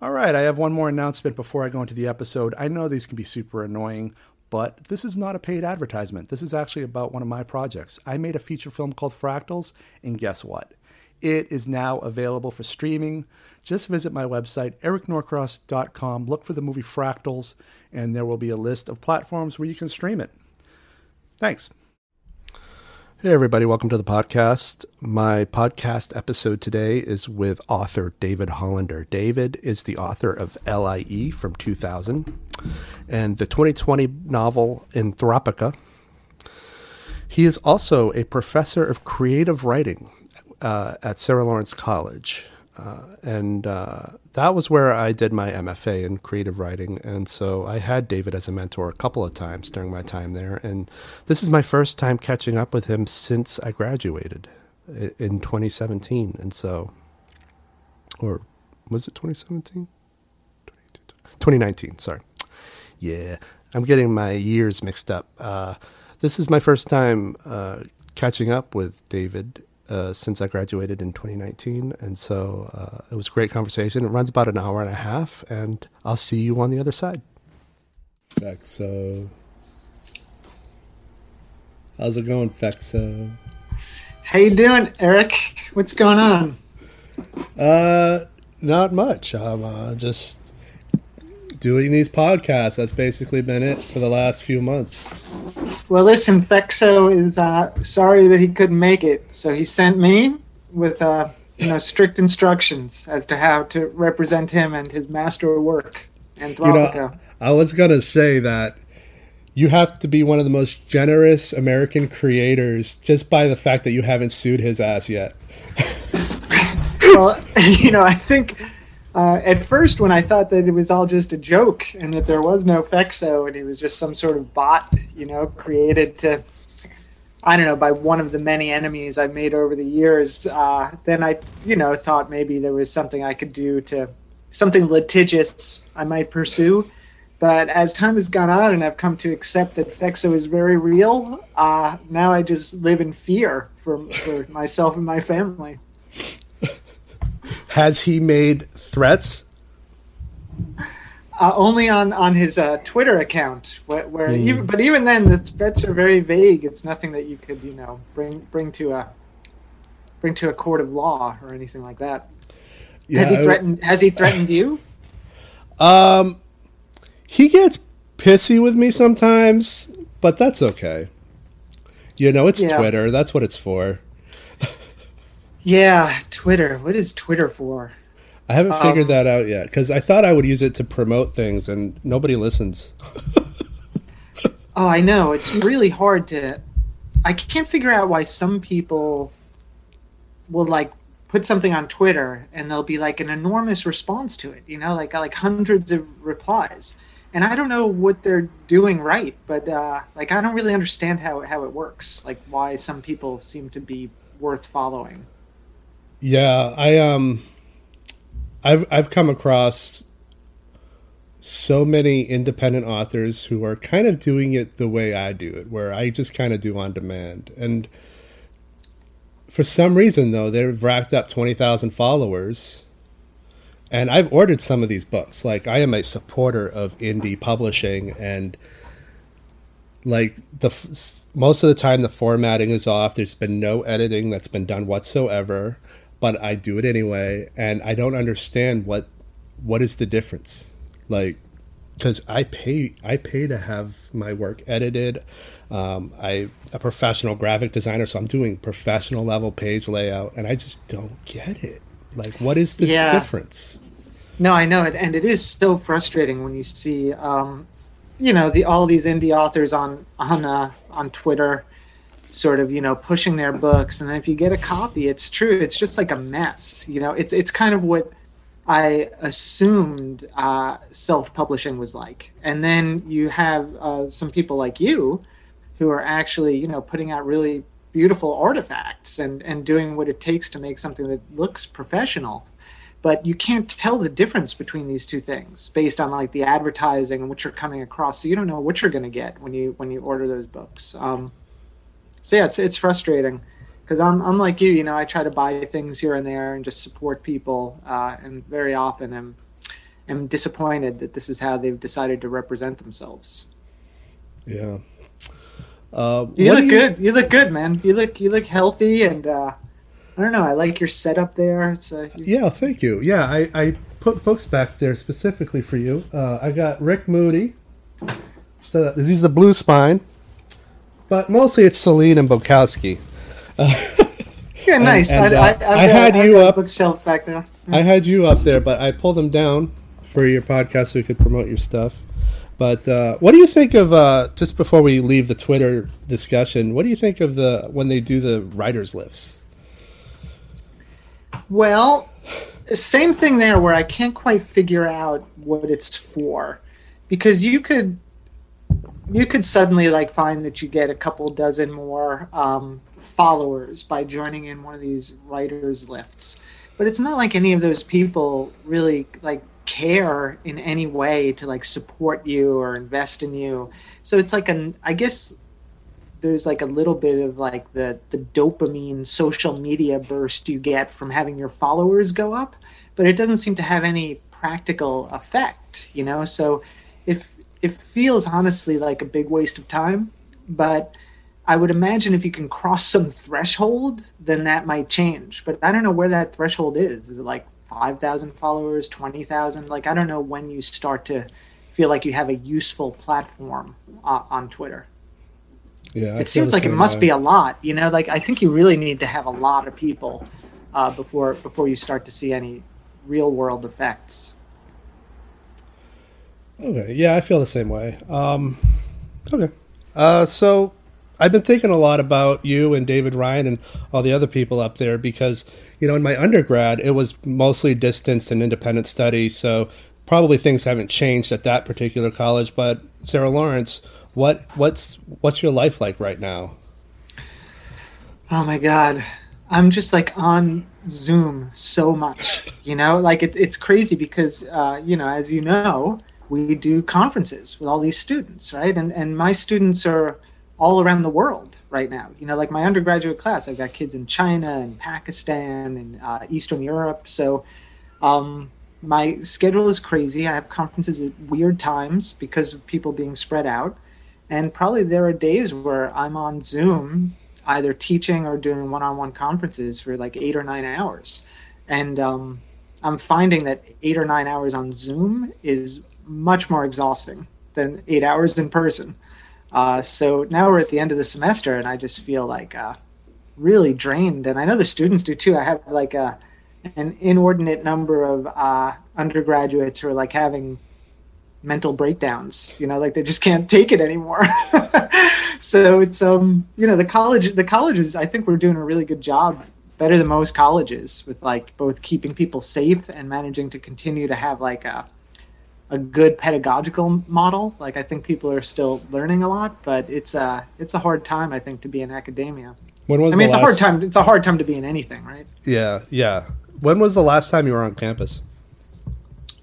All right, I have one more announcement before I go into the episode. I know these can be super annoying, but this is not a paid advertisement. This is actually about one of my projects. I made a feature film called Fractals, and guess what? It is now available for streaming. Just visit my website, ericnorcross.com, look for the movie Fractals, and there will be a list of platforms where you can stream it. Thanks. Hey, everybody, welcome to the podcast. My podcast episode today is with author David Hollander. David is the author of LIE from 2000 and the 2020 novel Anthropica. He is also a professor of creative writing uh, at Sarah Lawrence College. Uh, and uh, that was where I did my MFA in creative writing. And so I had David as a mentor a couple of times during my time there. And this is my first time catching up with him since I graduated in 2017. And so, or was it 2017? 2019, sorry. Yeah, I'm getting my years mixed up. Uh, this is my first time uh, catching up with David uh, since I graduated in 2019. And so uh, it was a great conversation. It runs about an hour and a half, and I'll see you on the other side. Fexo. How's it going, Fexo? How you doing, Eric? What's going on? Uh, not much. I'm uh, just doing these podcasts. That's basically been it for the last few months. Well, listen, Fexo is uh, sorry that he couldn't make it, so he sent me with uh, you know strict instructions as to how to represent him and his master work, Anthropica. You know, I was gonna say that you have to be one of the most generous American creators just by the fact that you haven't sued his ass yet. well, you know, I think uh, at first, when I thought that it was all just a joke and that there was no Fexo and he was just some sort of bot, you know, created to, I don't know, by one of the many enemies I've made over the years, uh, then I, you know, thought maybe there was something I could do to, something litigious I might pursue. But as time has gone on and I've come to accept that Fexo is very real, uh, now I just live in fear for, for myself and my family. Has he made threats? Uh, only on on his uh, Twitter account, where, where mm. even but even then the threats are very vague. It's nothing that you could you know bring bring to a bring to a court of law or anything like that. Yeah, has he threatened? has he threatened you? Um, he gets pissy with me sometimes, but that's okay. You know, it's yeah. Twitter. That's what it's for. yeah, Twitter. What is Twitter for? I haven't figured um, that out yet because I thought I would use it to promote things, and nobody listens. oh, I know. It's really hard to. I can't figure out why some people will like put something on Twitter and there'll be like an enormous response to it. You know, like like hundreds of replies, and I don't know what they're doing right, but uh, like I don't really understand how how it works. Like why some people seem to be worth following. Yeah, I um I've I've come across so many independent authors who are kind of doing it the way I do it, where I just kind of do on demand. And for some reason, though, they've racked up 20,000 followers. And I've ordered some of these books. Like, I am a supporter of indie publishing, and like the most of the time, the formatting is off. There's been no editing that's been done whatsoever but I do it anyway, and I don't understand what what is the difference, like because I pay I pay to have my work edited. Um, I a professional graphic designer, so I'm doing professional level page layout, and I just don't get it. Like, what is the yeah. difference? No, I know it, and it is so frustrating when you see um, you know the all these indie authors on on uh, on Twitter sort of you know pushing their books. And if you get a copy it's true. It's just like a mess you know? It's it's kind of what i assumed uh, self-publishing was like. And then you have uh, some people like you who are actually you know putting out really beautiful artifacts and and doing what it takes to make something that looks professional. But you can't tell the difference between these two things based on like the advertising and what you're coming across. So you don't know what you're going to get when you when you order those books. Um, so yeah, it's it's frustrating because I'm I'm like you, you know, I try to buy things here and there and just support people, uh, and very often am am disappointed that this is how they've decided to represent themselves. Yeah. Uh, you look you... good. You look good, man. You look you look healthy, and uh, I don't know. I like your setup there. Uh, yeah, thank you. Yeah, I, I put books back there specifically for you. Uh, I got Rick Moody. So, he's the blue spine but mostly it's Celine and Bukowski. yeah, nice. And, and, uh, I, I, I, had I you up bookshelf back there. I had you up there, but I pulled them down for your podcast so we could promote your stuff. But uh, what do you think of uh, just before we leave the Twitter discussion? What do you think of the when they do the writers lifts? Well, same thing there, where I can't quite figure out what it's for, because you could you could suddenly like find that you get a couple dozen more um, followers by joining in one of these writers lifts. But it's not like any of those people really like care in any way to like support you or invest in you. So it's like an i guess there's like a little bit of like the the dopamine social media burst you get from having your followers go up but it doesn't seem to have any practical effect you know? So if it feels honestly like a big waste of time, but I would imagine if you can cross some threshold, then that might change. But I don't know where that threshold is. Is it like 5,000 followers, 20,000? Like, I don't know when you start to feel like you have a useful platform uh, on Twitter. Yeah, it seems like it must way. be a lot. You know, like I think you really need to have a lot of people uh, before before you start to see any real world effects. Okay, yeah, I feel the same way. Um, okay, uh, so I've been thinking a lot about you and David Ryan and all the other people up there because you know in my undergrad it was mostly distance and independent study, so probably things haven't changed at that particular college. But Sarah Lawrence, what what's what's your life like right now? Oh my God, I'm just like on Zoom so much, you know, like it, it's crazy because uh, you know as you know we do conferences with all these students, right? And and my students are all around the world right now. You know, like my undergraduate class, I've got kids in China and Pakistan and uh, Eastern Europe. So um, my schedule is crazy. I have conferences at weird times because of people being spread out. And probably there are days where I'm on Zoom, either teaching or doing one on one conferences for like eight or nine hours. And um, I'm finding that eight or nine hours on Zoom is much more exhausting than eight hours in person. Uh, so now we're at the end of the semester, and I just feel like uh, really drained. And I know the students do too. I have like a an inordinate number of uh, undergraduates who are like having mental breakdowns. You know, like they just can't take it anymore. so it's um, you know, the college, the colleges. I think we're doing a really good job, better than most colleges, with like both keeping people safe and managing to continue to have like a a good pedagogical model. Like I think people are still learning a lot, but it's a it's a hard time I think to be in academia. When was I mean, it's last... a hard time. It's a hard time to be in anything, right? Yeah, yeah. When was the last time you were on campus?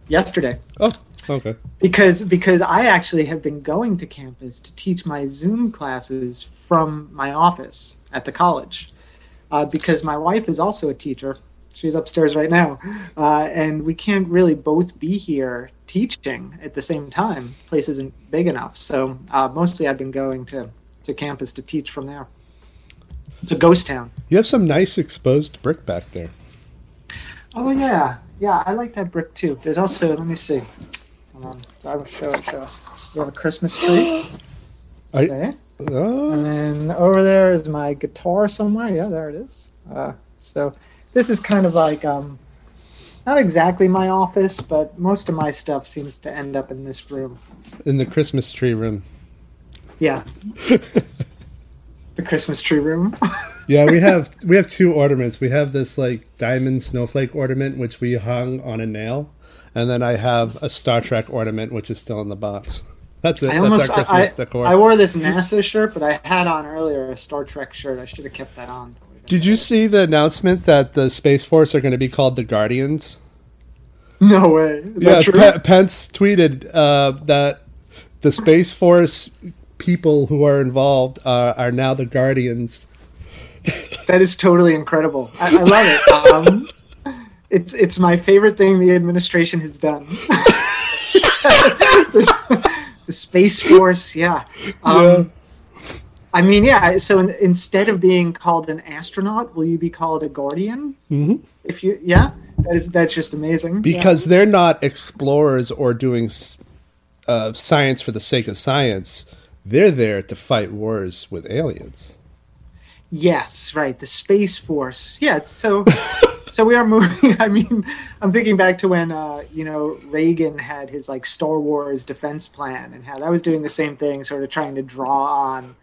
Yesterday. Oh, okay. Because because I actually have been going to campus to teach my Zoom classes from my office at the college, uh, because my wife is also a teacher. She's upstairs right now, uh, and we can't really both be here teaching at the same time. The place isn't big enough, so uh, mostly I've been going to to campus to teach from there. It's a ghost town. You have some nice exposed brick back there. Oh yeah, yeah, I like that brick too. There's also let me see. Hold on, I will show it. Show. We have a Christmas tree. I, uh, and then over there is my guitar somewhere. Yeah, there it is. Uh, so this is kind of like um, not exactly my office, but most of my stuff seems to end up in this room. In the Christmas tree room. Yeah. the Christmas tree room. yeah, we have we have two ornaments. We have this like diamond snowflake ornament which we hung on a nail, and then I have a Star Trek ornament which is still in the box. That's it. I That's almost our Christmas I, decor. I wore this NASA shirt, but I had on earlier a Star Trek shirt. I should have kept that on. Did you see the announcement that the Space Force are going to be called the Guardians? No way. Is yeah, that true? Pe- Pence tweeted uh, that the Space Force people who are involved uh, are now the Guardians. That is totally incredible. I, I love it. Um, it's it's my favorite thing the administration has done. the, the Space Force, yeah. Um, I mean, yeah. So in, instead of being called an astronaut, will you be called a guardian? Mm-hmm. If you, yeah, that is that's just amazing. Because they're not explorers or doing uh, science for the sake of science. They're there to fight wars with aliens. Yes, right. The Space Force. Yeah. So so we are moving. I mean, I'm thinking back to when uh, you know Reagan had his like Star Wars defense plan, and how that was doing the same thing, sort of trying to draw on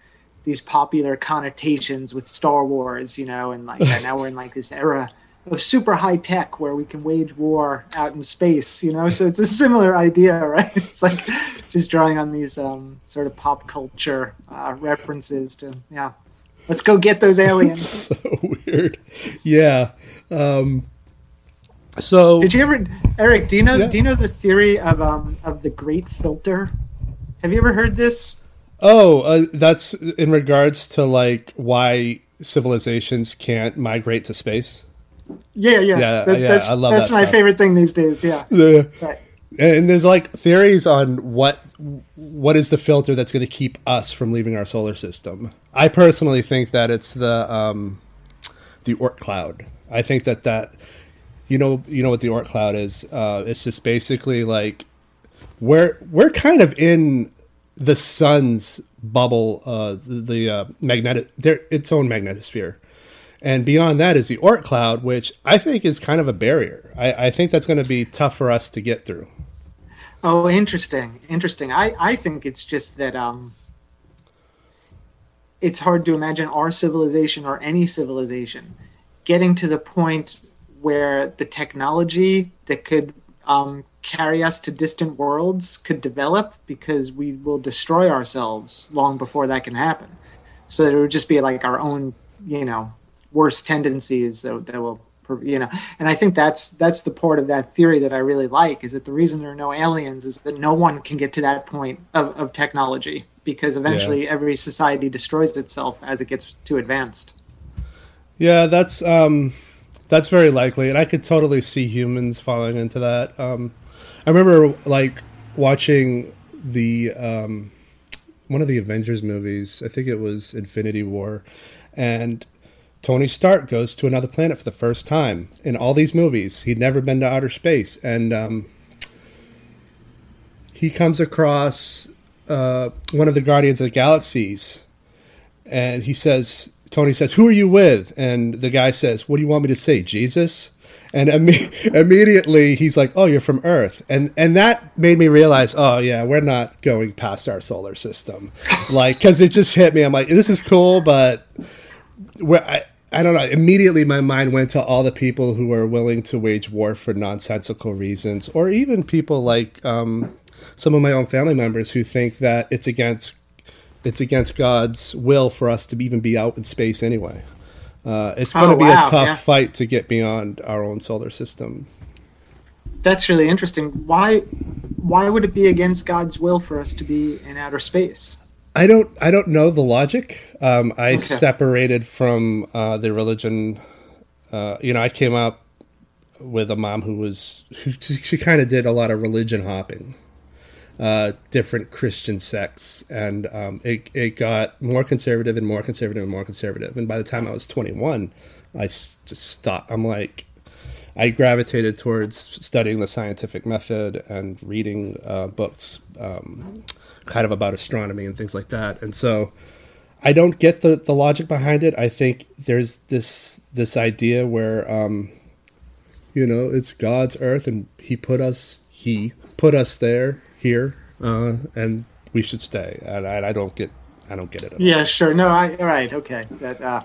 these popular connotations with Star Wars, you know, and like now we're in like this era of super high tech where we can wage war out in space, you know. So it's a similar idea, right? It's like just drawing on these um, sort of pop culture uh, references to yeah. Let's go get those aliens. so weird. Yeah. Um, so Did you ever, Eric? Do you know? Yeah. Do you know the theory of um of the Great Filter? Have you ever heard this? Oh, uh, that's in regards to like why civilizations can't migrate to space. Yeah, yeah, Yeah, That- yeah, That's, I love that's that my stuff. favorite thing these days. Yeah, Yeah. right. And there's like theories on what what is the filter that's going to keep us from leaving our solar system. I personally think that it's the um, the Oort cloud. I think that that you know you know what the Oort cloud is. Uh, it's just basically like we're we're kind of in the sun's bubble, uh, the, the uh, magnetic, their its own magnetosphere. And beyond that is the Oort cloud, which I think is kind of a barrier. I, I think that's going to be tough for us to get through. Oh, interesting, interesting. I I think it's just that um, it's hard to imagine our civilization or any civilization getting to the point where the technology that could um, carry us to distant worlds could develop because we will destroy ourselves long before that can happen. So it would just be like our own, you know, worst tendencies that, that will, you know, and I think that's that's the part of that theory that I really like is that the reason there are no aliens is that no one can get to that point of, of technology because eventually every society destroys itself as it gets too advanced. Yeah, that's um, that's very likely, and I could totally see humans falling into that. Um, I remember like watching the um, one of the Avengers movies. I think it was Infinity War, and Tony Stark goes to another planet for the first time in all these movies. He'd never been to outer space, and um, he comes across uh, one of the Guardians of the Galaxies, and he says, Tony says, "Who are you with?" And the guy says, "What do you want me to say, Jesus?" And imme- immediately he's like, "Oh, you're from Earth," and and that made me realize, oh yeah, we're not going past our solar system, like because it just hit me. I'm like, this is cool, but where I. I don't know. Immediately, my mind went to all the people who are willing to wage war for nonsensical reasons, or even people like um, some of my own family members who think that it's against it's against God's will for us to even be out in space anyway. Uh, it's going to Oh, be wow, a tough yeah. fight to get beyond our own solar system. That's really interesting. Why why would it be against God's will for us to be in outer space? I don't I don't know the logic. Um, I Okay. separated from uh, the religion. Uh, you know, I came up with a mom who was who, she kind of did a lot of religion hopping, uh, different Christian sects, and um, it it got more conservative and more conservative and more conservative. And by the time I was 21, I just stopped. I'm like. I gravitated towards studying the scientific method and reading uh, books, um, kind of about astronomy and things like that. And so, I don't get the, the logic behind it. I think there's this this idea where um, You know, it's God's earth, and He put us He put us there here, uh, and we should stay. And I, I, don't get I don't get it. yeah, sure. No, I right. Okay. That. Uh,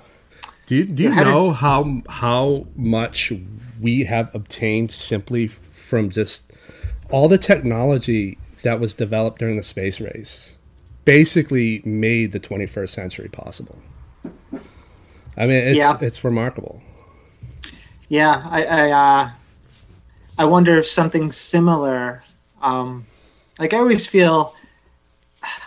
do you do you know did... how how much we have obtained simply from just all the technology that was developed during the space race? Basically, made the 21st century possible. I mean, it's yeah. it's remarkable. Yeah, I I, uh, I wonder if something similar. Um, like I always feel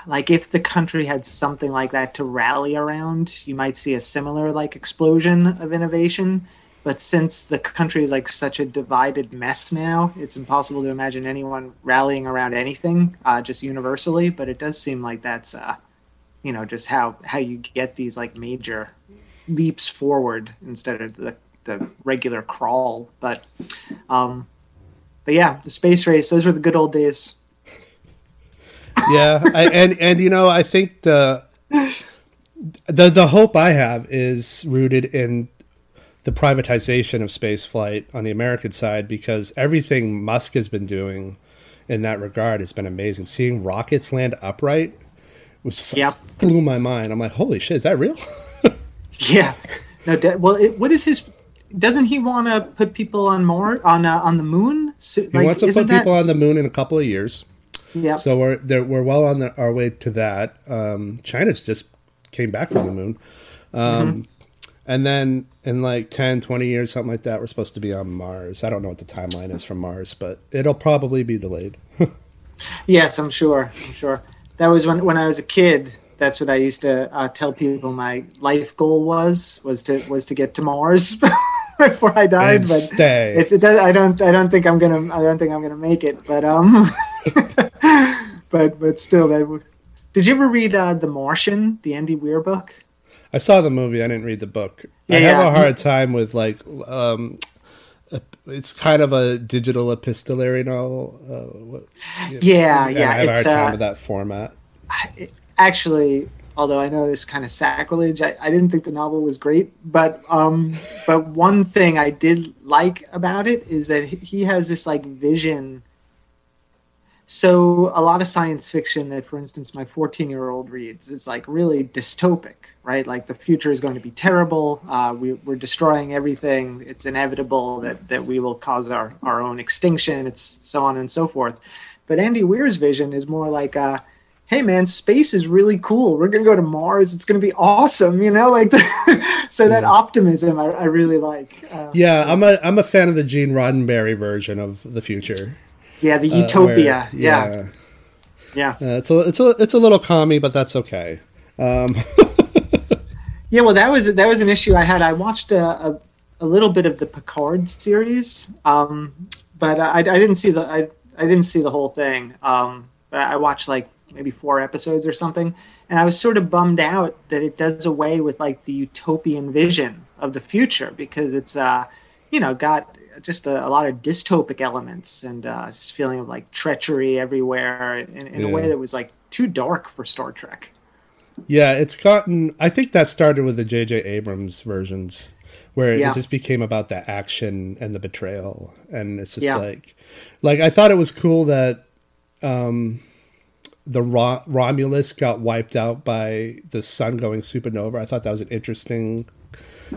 like if the country had something like that to rally around, you might see a similar like explosion of innovation. But since the country is like such a divided mess now, it's impossible to imagine anyone rallying around anything uh, just universally. But it does seem like that's, uh, you know, just how how you get these like major leaps forward instead of the, the regular crawl. But um, but yeah, the space race, those were the good old days. yeah, I, and and you know, I think the the the hope I have is rooted in the privatization of space flight on the American side because everything Musk has been doing in that regard has been amazing. Seeing rockets land upright was yeah. blew my mind. I'm like, holy shit, is that real? Yeah. No. De- well, it, what is his? Doesn't he want to put people on more on uh, on the moon? So, he like, wants to put that... people on the moon in a couple of years. Yeah. So we're we're well on the, our way to that. Um, China's just came back from the moon. Um, mm-hmm. And then in like 10, 20 years, something like that, we're supposed to be on Mars. I don't know what the timeline is from Mars, but it'll probably be delayed. yes, I'm sure. I'm sure. That was when, when I was a kid that's what I used to uh, tell people my life goal was was to was to get to Mars before I died. And but stay. It, it does. I don't. I don't think I'm gonna. I don't think I'm gonna make it. But um. but but still, that. Would, did you ever read uh, The Martian, the Andy Weir book? I saw the movie. I didn't read the book. Yeah, I have yeah. a hard time with like. Um, it's kind of a digital epistolary novel. Uh, yeah, yeah. I have a hard time uh, with that format. It, actually, although I know this kind of sacrilege, I, I didn't think the novel was great. But um, but one thing I did like about it is that he has this like vision. So a lot of science fiction that, for instance, my 14 year old reads is like really dystopic, right? Like the future is going to be terrible. Uh, we, we're destroying everything. It's inevitable that, that we will cause our, our own extinction. It's so on and so forth. But Andy Weir's vision is more like, uh, hey man space is really cool we're gonna go to mars it's gonna be awesome you know like so that yeah. optimism I, I, really like uh, yeah so. i'm a i'm a fan of the gene roddenberry version of the future yeah the uh, utopia where, yeah yeah, yeah. Uh, it's a it's a it's a little commie but that's okay um. yeah well that was that was an issue i had i watched a, a, a little bit of the picard series um, but I, I didn't see the I, I didn't see the whole thing um, I watched like maybe four episodes or something. And I was sort of bummed out that it does away with like the utopian vision of the future because it's, uh, you know, got just a, a lot of dystopic elements and uh, just feeling of like treachery everywhere in, in yeah. a way that was like too dark for Star Trek. Yeah, it's gotten. I think that started with the J.J. Abrams versions, where yeah. it just became about the action and the betrayal, and it's just yeah. like, like I thought it was cool that um, the Romulus got wiped out by the sun going supernova. I thought that was an interesting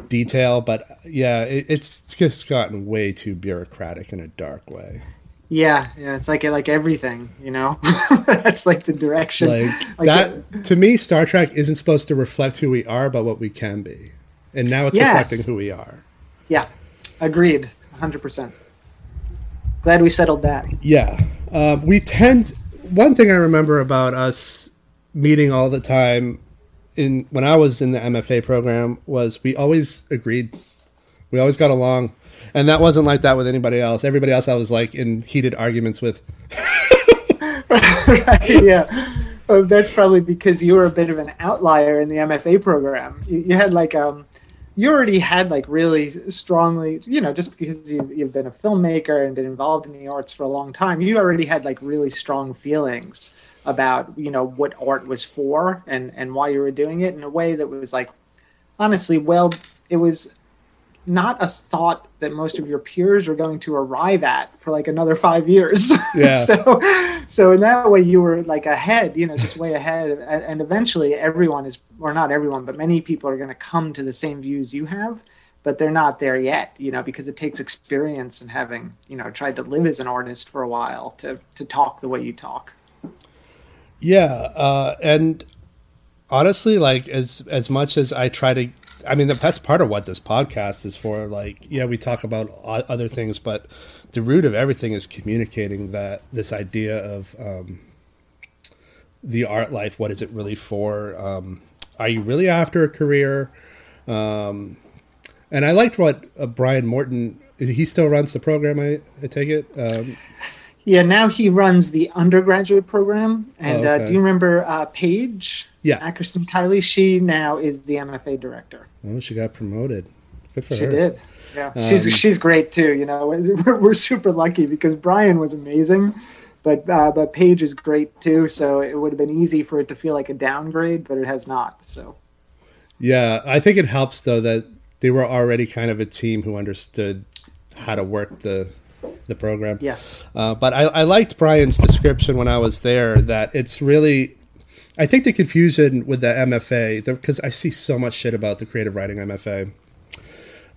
detail, but yeah, it, it's just gotten way too bureaucratic in a dark way. Yeah, yeah, it's like like everything, you know. That's like the direction. Like, like that it, to me, Star Trek isn't supposed to reflect who we are, but what we can be, and now it's yes. reflecting who we are. Yeah, agreed, hundred percent. Glad we settled that. Yeah, uh, we tend one thing I remember about us meeting all the time in when I was in the MFA program was we always agreed. We always got along. And that wasn't like that with anybody else. Everybody else I was like in heated arguments with. yeah. That's probably because you were a bit of an outlier in the MFA program. You, you had like um you already had like really strongly, you know, just because you've, you've been a filmmaker and been involved in the arts for a long time, you already had like really strong feelings about, you know, what art was for and, and why you were doing it in a way that was like, honestly, well, it was, not a thought that most of your peers are going to arrive at for like another five years. Yeah. so, so in that way, you were like ahead, you know, just way ahead. And, and eventually, everyone is, or not everyone, but many people are going to come to the same views you have, but they're not there yet, you know, because it takes experience and having, you know, tried to live as an artist for a while to to talk the way you talk. Yeah, uh, and honestly, like as as much as I try to I mean, that's part of what this podcast is for. Like, yeah, we talk about other things, but the root of everything is communicating that this idea of um, the art life. What is it really for? Um, are you really after a career? Um, and I liked what uh, Brian Morton. He still runs the program. I, I take it. Um, yeah, now he runs the undergraduate program. And oh, okay. uh, do you remember uh, Paige? Yeah. Ackerson Kiley? She now is the MFA director. Oh, she got promoted. Good for she her. did. Yeah, um, she's she's great too. You know, we're, we're super lucky because Brian was amazing, but uh, but Paige is great too. So it would have been easy for it to feel like a downgrade, but it has not. So. Yeah, I think it helps though that they were already kind of a team who understood how to work the the program. Yes. Uh, but I, I liked Brian's description when I was there that it's really I think the confusion with the MFA, because I see so much shit about the creative writing MFA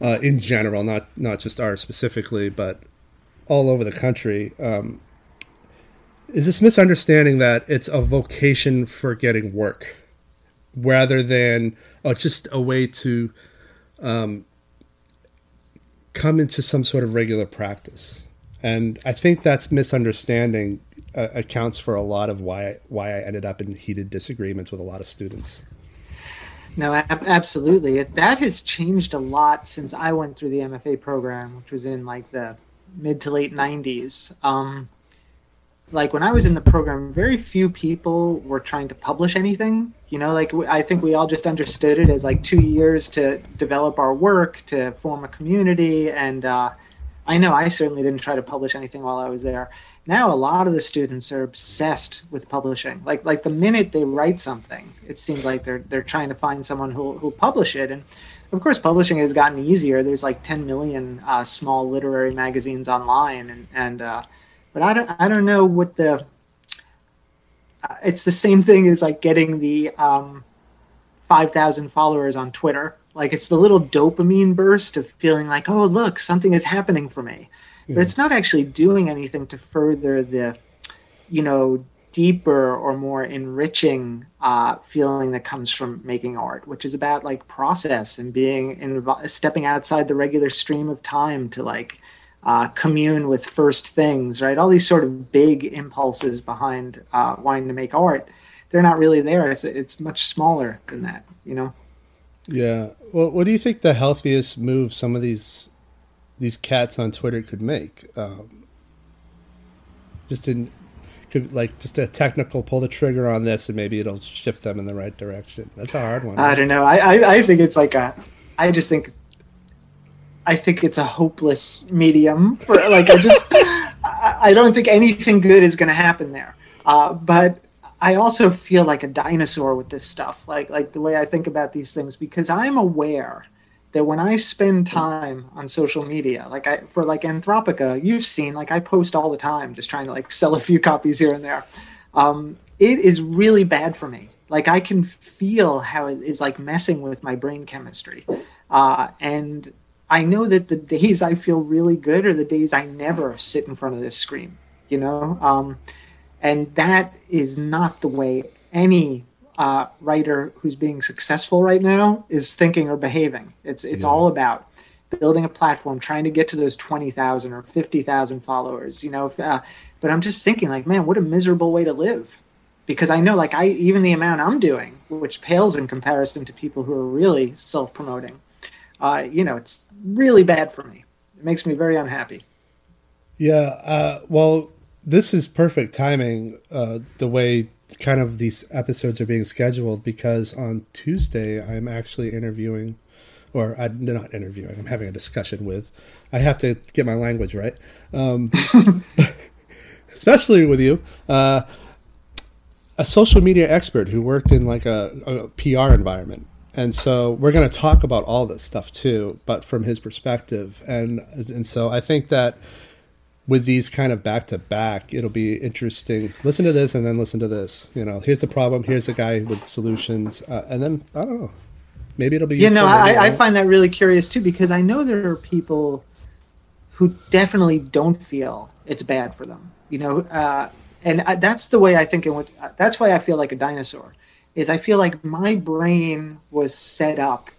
uh, in general, not not just ours specifically, but all over the country, um, is this misunderstanding that it's a vocation for getting work, rather than oh, just a way to um, come into some sort of regular practice. And I think that's misunderstanding uh, accounts for a lot of why why I ended up in heated disagreements with a lot of students. No, ab- absolutely. That has changed a lot since I went through the MFA program, which was in like the mid to late 90s. Um, like when I was in the program, very few people were trying to publish anything. You know, like I think we all just understood it as like two years to develop our work, to form a community. And uh, I know I certainly didn't try to publish anything while I was there now a lot of the students are obsessed with publishing. Like like the minute they write something it seems like they're they're trying to find someone who'll, who'll publish it. And of course publishing has gotten easier. There's like 10 million uh, small literary magazines online and and uh, but i don't i don't know what the uh, it's the same thing as like getting the um, 5000 followers on twitter. Like it's the little dopamine burst of feeling like oh look something is happening for me but it's not actually doing anything to further the, you know, deeper or more enriching uh, feeling that comes from making art, which is about like process and being involved, stepping outside the regular stream of time to like uh, commune with first things, right? All these sort of big impulses behind uh, wanting to make art, they're not really there. It's it's much smaller than that, you know. Yeah. Well, what do you think the healthiest move some of these these cats on Twitter could make. Um, just in could like just a technical pull the trigger on this and maybe it'll shift them in the right direction. That's a hard one. I don't know. I, I, I think it's like a I just think I think it's a hopeless medium for like I just I, I don't think anything good is going to happen there. Uh, but I also feel like a dinosaur with this stuff, like like the way I think about these things, because I'm aware that when I spend time on social media, like I for like Anthropica, you've seen like I post all the time, just trying to like sell a few copies here and there. Um, it is really bad for me. Like I can feel how it is like messing with my brain chemistry, uh, and I know that the days I feel really good are the days I never sit in front of this screen. You know, um, and that is not the way any uh, writer who's being successful right now is thinking or behaving. It's it's yeah. all about building a platform, trying to get to those twenty thousand or fifty thousand followers. You know, if, uh, but I'm just thinking like, man, what a miserable way to live. Because I know, like, I even the amount I'm doing, which pales in comparison to people who are really self-promoting, uh, you know, it's really bad for me. It makes me very unhappy. Yeah. Uh, well, this is perfect timing. Uh, the way kind of these episodes are being scheduled because on Tuesday I'm actually interviewing, or I'm not interviewing. I'm having a discussion with. I have to get my language right, um, especially with you. Uh, a social media expert who worked in like a, a PR environment, and so we're going to talk about all this stuff too, but from his perspective, and and so I think that with these kind of back to back, it'll be interesting. Listen to this and then listen to this. You know, here's the problem. Here's a guy with solutions, uh, and then I don't know. Maybe it'll be. You know, I, I find that really curious too because I know there are people who definitely don't feel it's bad for them. You know, uh, and I, that's the way I think. It that's why I feel like a dinosaur. Is I feel like my brain was set up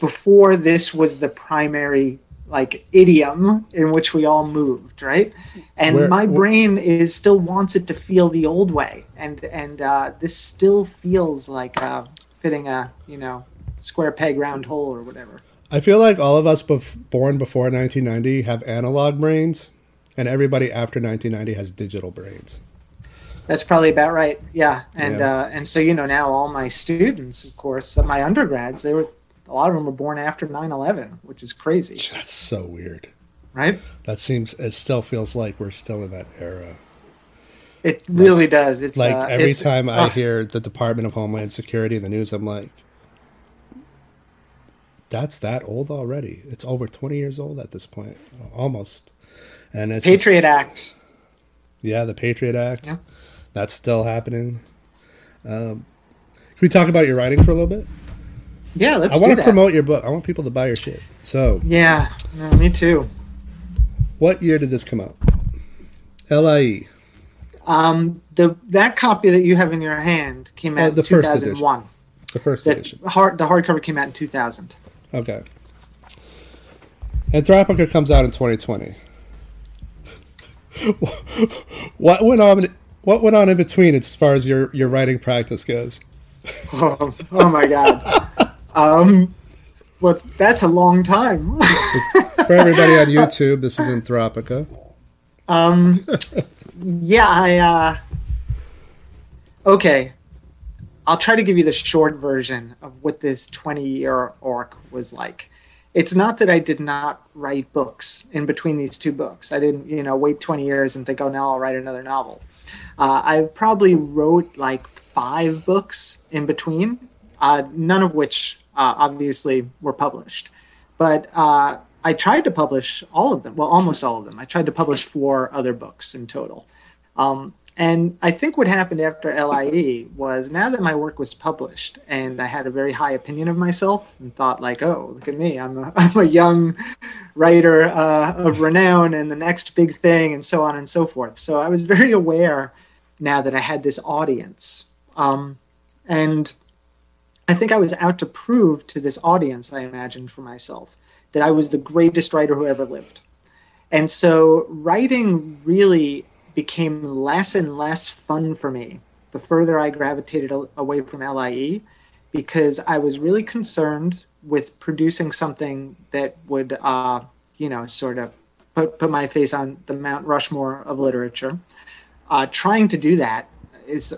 before this was the primary like idiom in which we all moved, right? And where, my brain is still wants it to feel the old way, and and uh, this still feels like uh, fitting a you know square peg round hole or whatever. I feel like all of us bef- born before 1990 have analog brains, and everybody after 1990 has digital brains. That's probably about right. Yeah, and yeah. Uh, and so you know now all my students, of course, my undergrads, they were a lot of them were born after 9/11, which is crazy. That's so weird, right? That seems. It still feels like we're still in that era. It really like, does. It's like uh, every it's, time I uh, hear the Department of Homeland Security in the news, I'm like, that's that old already. It's over 20 years old at this point, almost. And it's Patriot just, Act. Yeah, the Patriot Act. Yeah. That's still happening. Um, can we talk about your writing for a little bit? Yeah, let's. I want to promote your book. I want people to buy your shit. So. Yeah, no, me too. What year did this come out? LIE. Um, the that copy that you have in your hand came oh, out oh, in 2001. The first edition. The hard the hardcover came out in 2000. Okay. Anthropica comes out in 2020. what went on? What went on in between as far as your your writing practice goes? Oh, oh my god. um, well, that's a long time. For everybody on YouTube, this is Anthropica. Um, yeah, I. Uh, okay, I'll try to give you the short version of what this 20 year arc was like. It's not that I did not write books in between these two books. I didn't, you know, wait 20 years and think, oh, now I'll write another novel. Uh, I probably wrote like five books in between, uh, none of which uh, obviously were published. But uh, I tried to publish all of them, well, almost all of them. I tried to publish four other books in total. Um, and I think what happened after LIE was now that my work was published and I had a very high opinion of myself and thought like, oh, look at me, I'm a, I'm a young writer uh, of renown and the next big thing and so on and so forth. So I was very aware now that I had this audience. Um, and I think I was out to prove to this audience I imagined for myself that I was the greatest writer who ever lived. And so writing really became less and less fun for me the further I gravitated away from LIE because I was really concerned with producing something that would, uh, you know, sort of put, put my face on the Mount Rushmore of literature. Uh, trying to do that is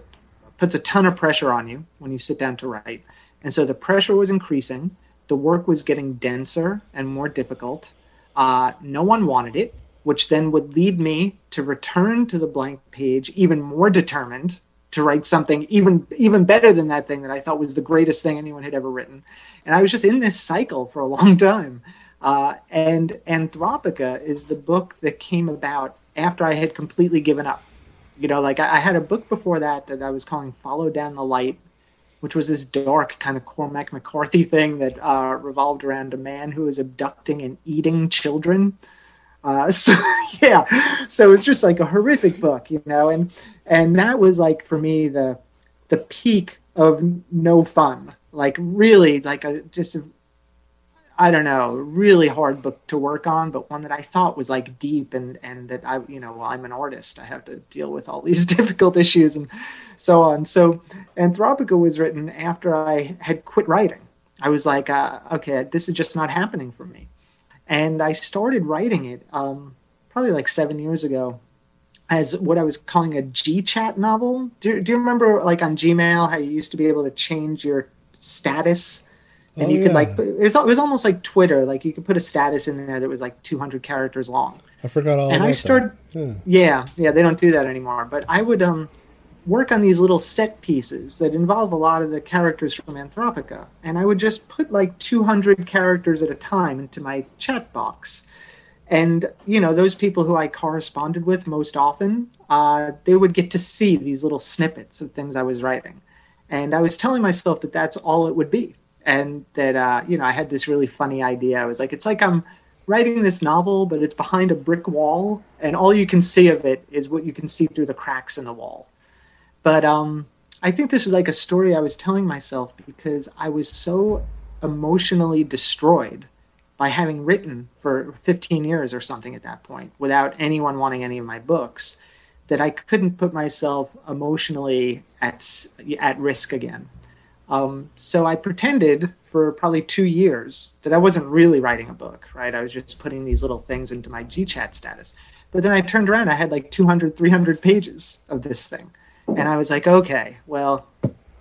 puts a ton of pressure on you when you sit down to write. And so the pressure was increasing. The work was getting denser and more difficult. Uh, no one wanted it which then would lead me to return to the blank page even more determined to write something even even better than that thing that I thought was the greatest thing anyone had ever written. And I was just in this cycle for a long time. Uh, and Anthropica is the book that came about after I had completely given up. You know, like I, I had a book before that that I was calling Follow Down the Light, which was this dark kind of Cormac McCarthy thing that uh, revolved around a man who was abducting and eating children. Uh, so yeah, so it's just like a horrific book, you know, and and that was like for me the the peak of no fun. Like really, like a just I don't know, really hard book to work on, but one that I thought was like deep and and that I you know well I'm an artist, I have to deal with all these difficult issues and so on. So Anthropica was written after I had quit writing. I was like, uh, okay, this is just not happening for me and I started writing it um, probably like seven years ago as what I was calling a G chat novel. Do, do you remember like on Gmail how you used to be able to change your status? And oh, you could yeah. like it was, it was almost like Twitter, like you could put a status in there that was like 200 characters long. I forgot all. And I started, yeah. yeah, yeah, they don't do that anymore. But I would um, work on these little set pieces that involve a lot of the characters from Anthropica. And I would just put like 200 characters at a time into my chat box. And, you know, those people who I corresponded with most often, uh, they would get to see these little snippets of things I was writing. And I was telling myself that that's all it would be. And that, uh, you know, I had this really funny idea. I was like, it's like I'm writing this novel, but it's behind a brick wall. And all you can see of it is what you can see through the cracks in the wall but um, I think this was like a story I was telling myself because I was so emotionally destroyed by having written for 15 years or something at that point without anyone wanting any of my books that I couldn't put myself emotionally at at risk again. Um, so I pretended for probably two years that I wasn't really writing a book, right? I was just putting these little things into my GChat status. But then I turned around, I had like 200, 300 pages of this thing. And I was like, okay, well,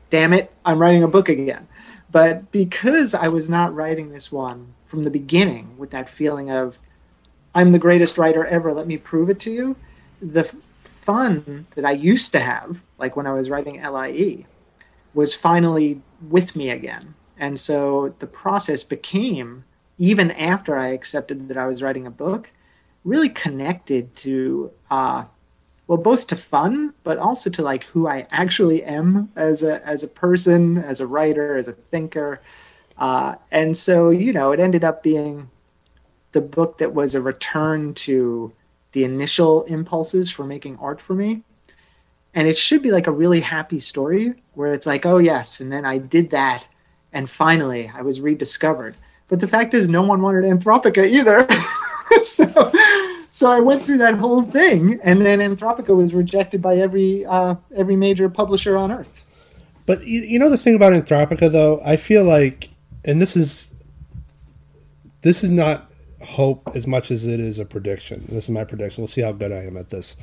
damn it, I'm writing a book again. But because I was not writing this one from the beginning with that feeling of, I'm the greatest writer ever, let me prove it to you, the fun that I used to have, like when I was writing LIE, was finally with me again. And so the process became, even after I accepted that I was writing a book, really connected to uh, well both to fun but also to like who i actually am as a as a person as a writer as a thinker uh, and so you know it ended up being the book that was a return to the initial impulses for making art for me and it should be like a really happy story where it's like oh yes and then i did that and finally i was rediscovered but the fact is no one wanted Anthropica either so so I went through that whole thing, and then Anthropica was rejected by every uh, every major publisher on earth. But you, you know the thing about Anthropica, though, I feel like, and this is this is not hope as much as it is a prediction. This is my prediction. We'll see how good I am at this.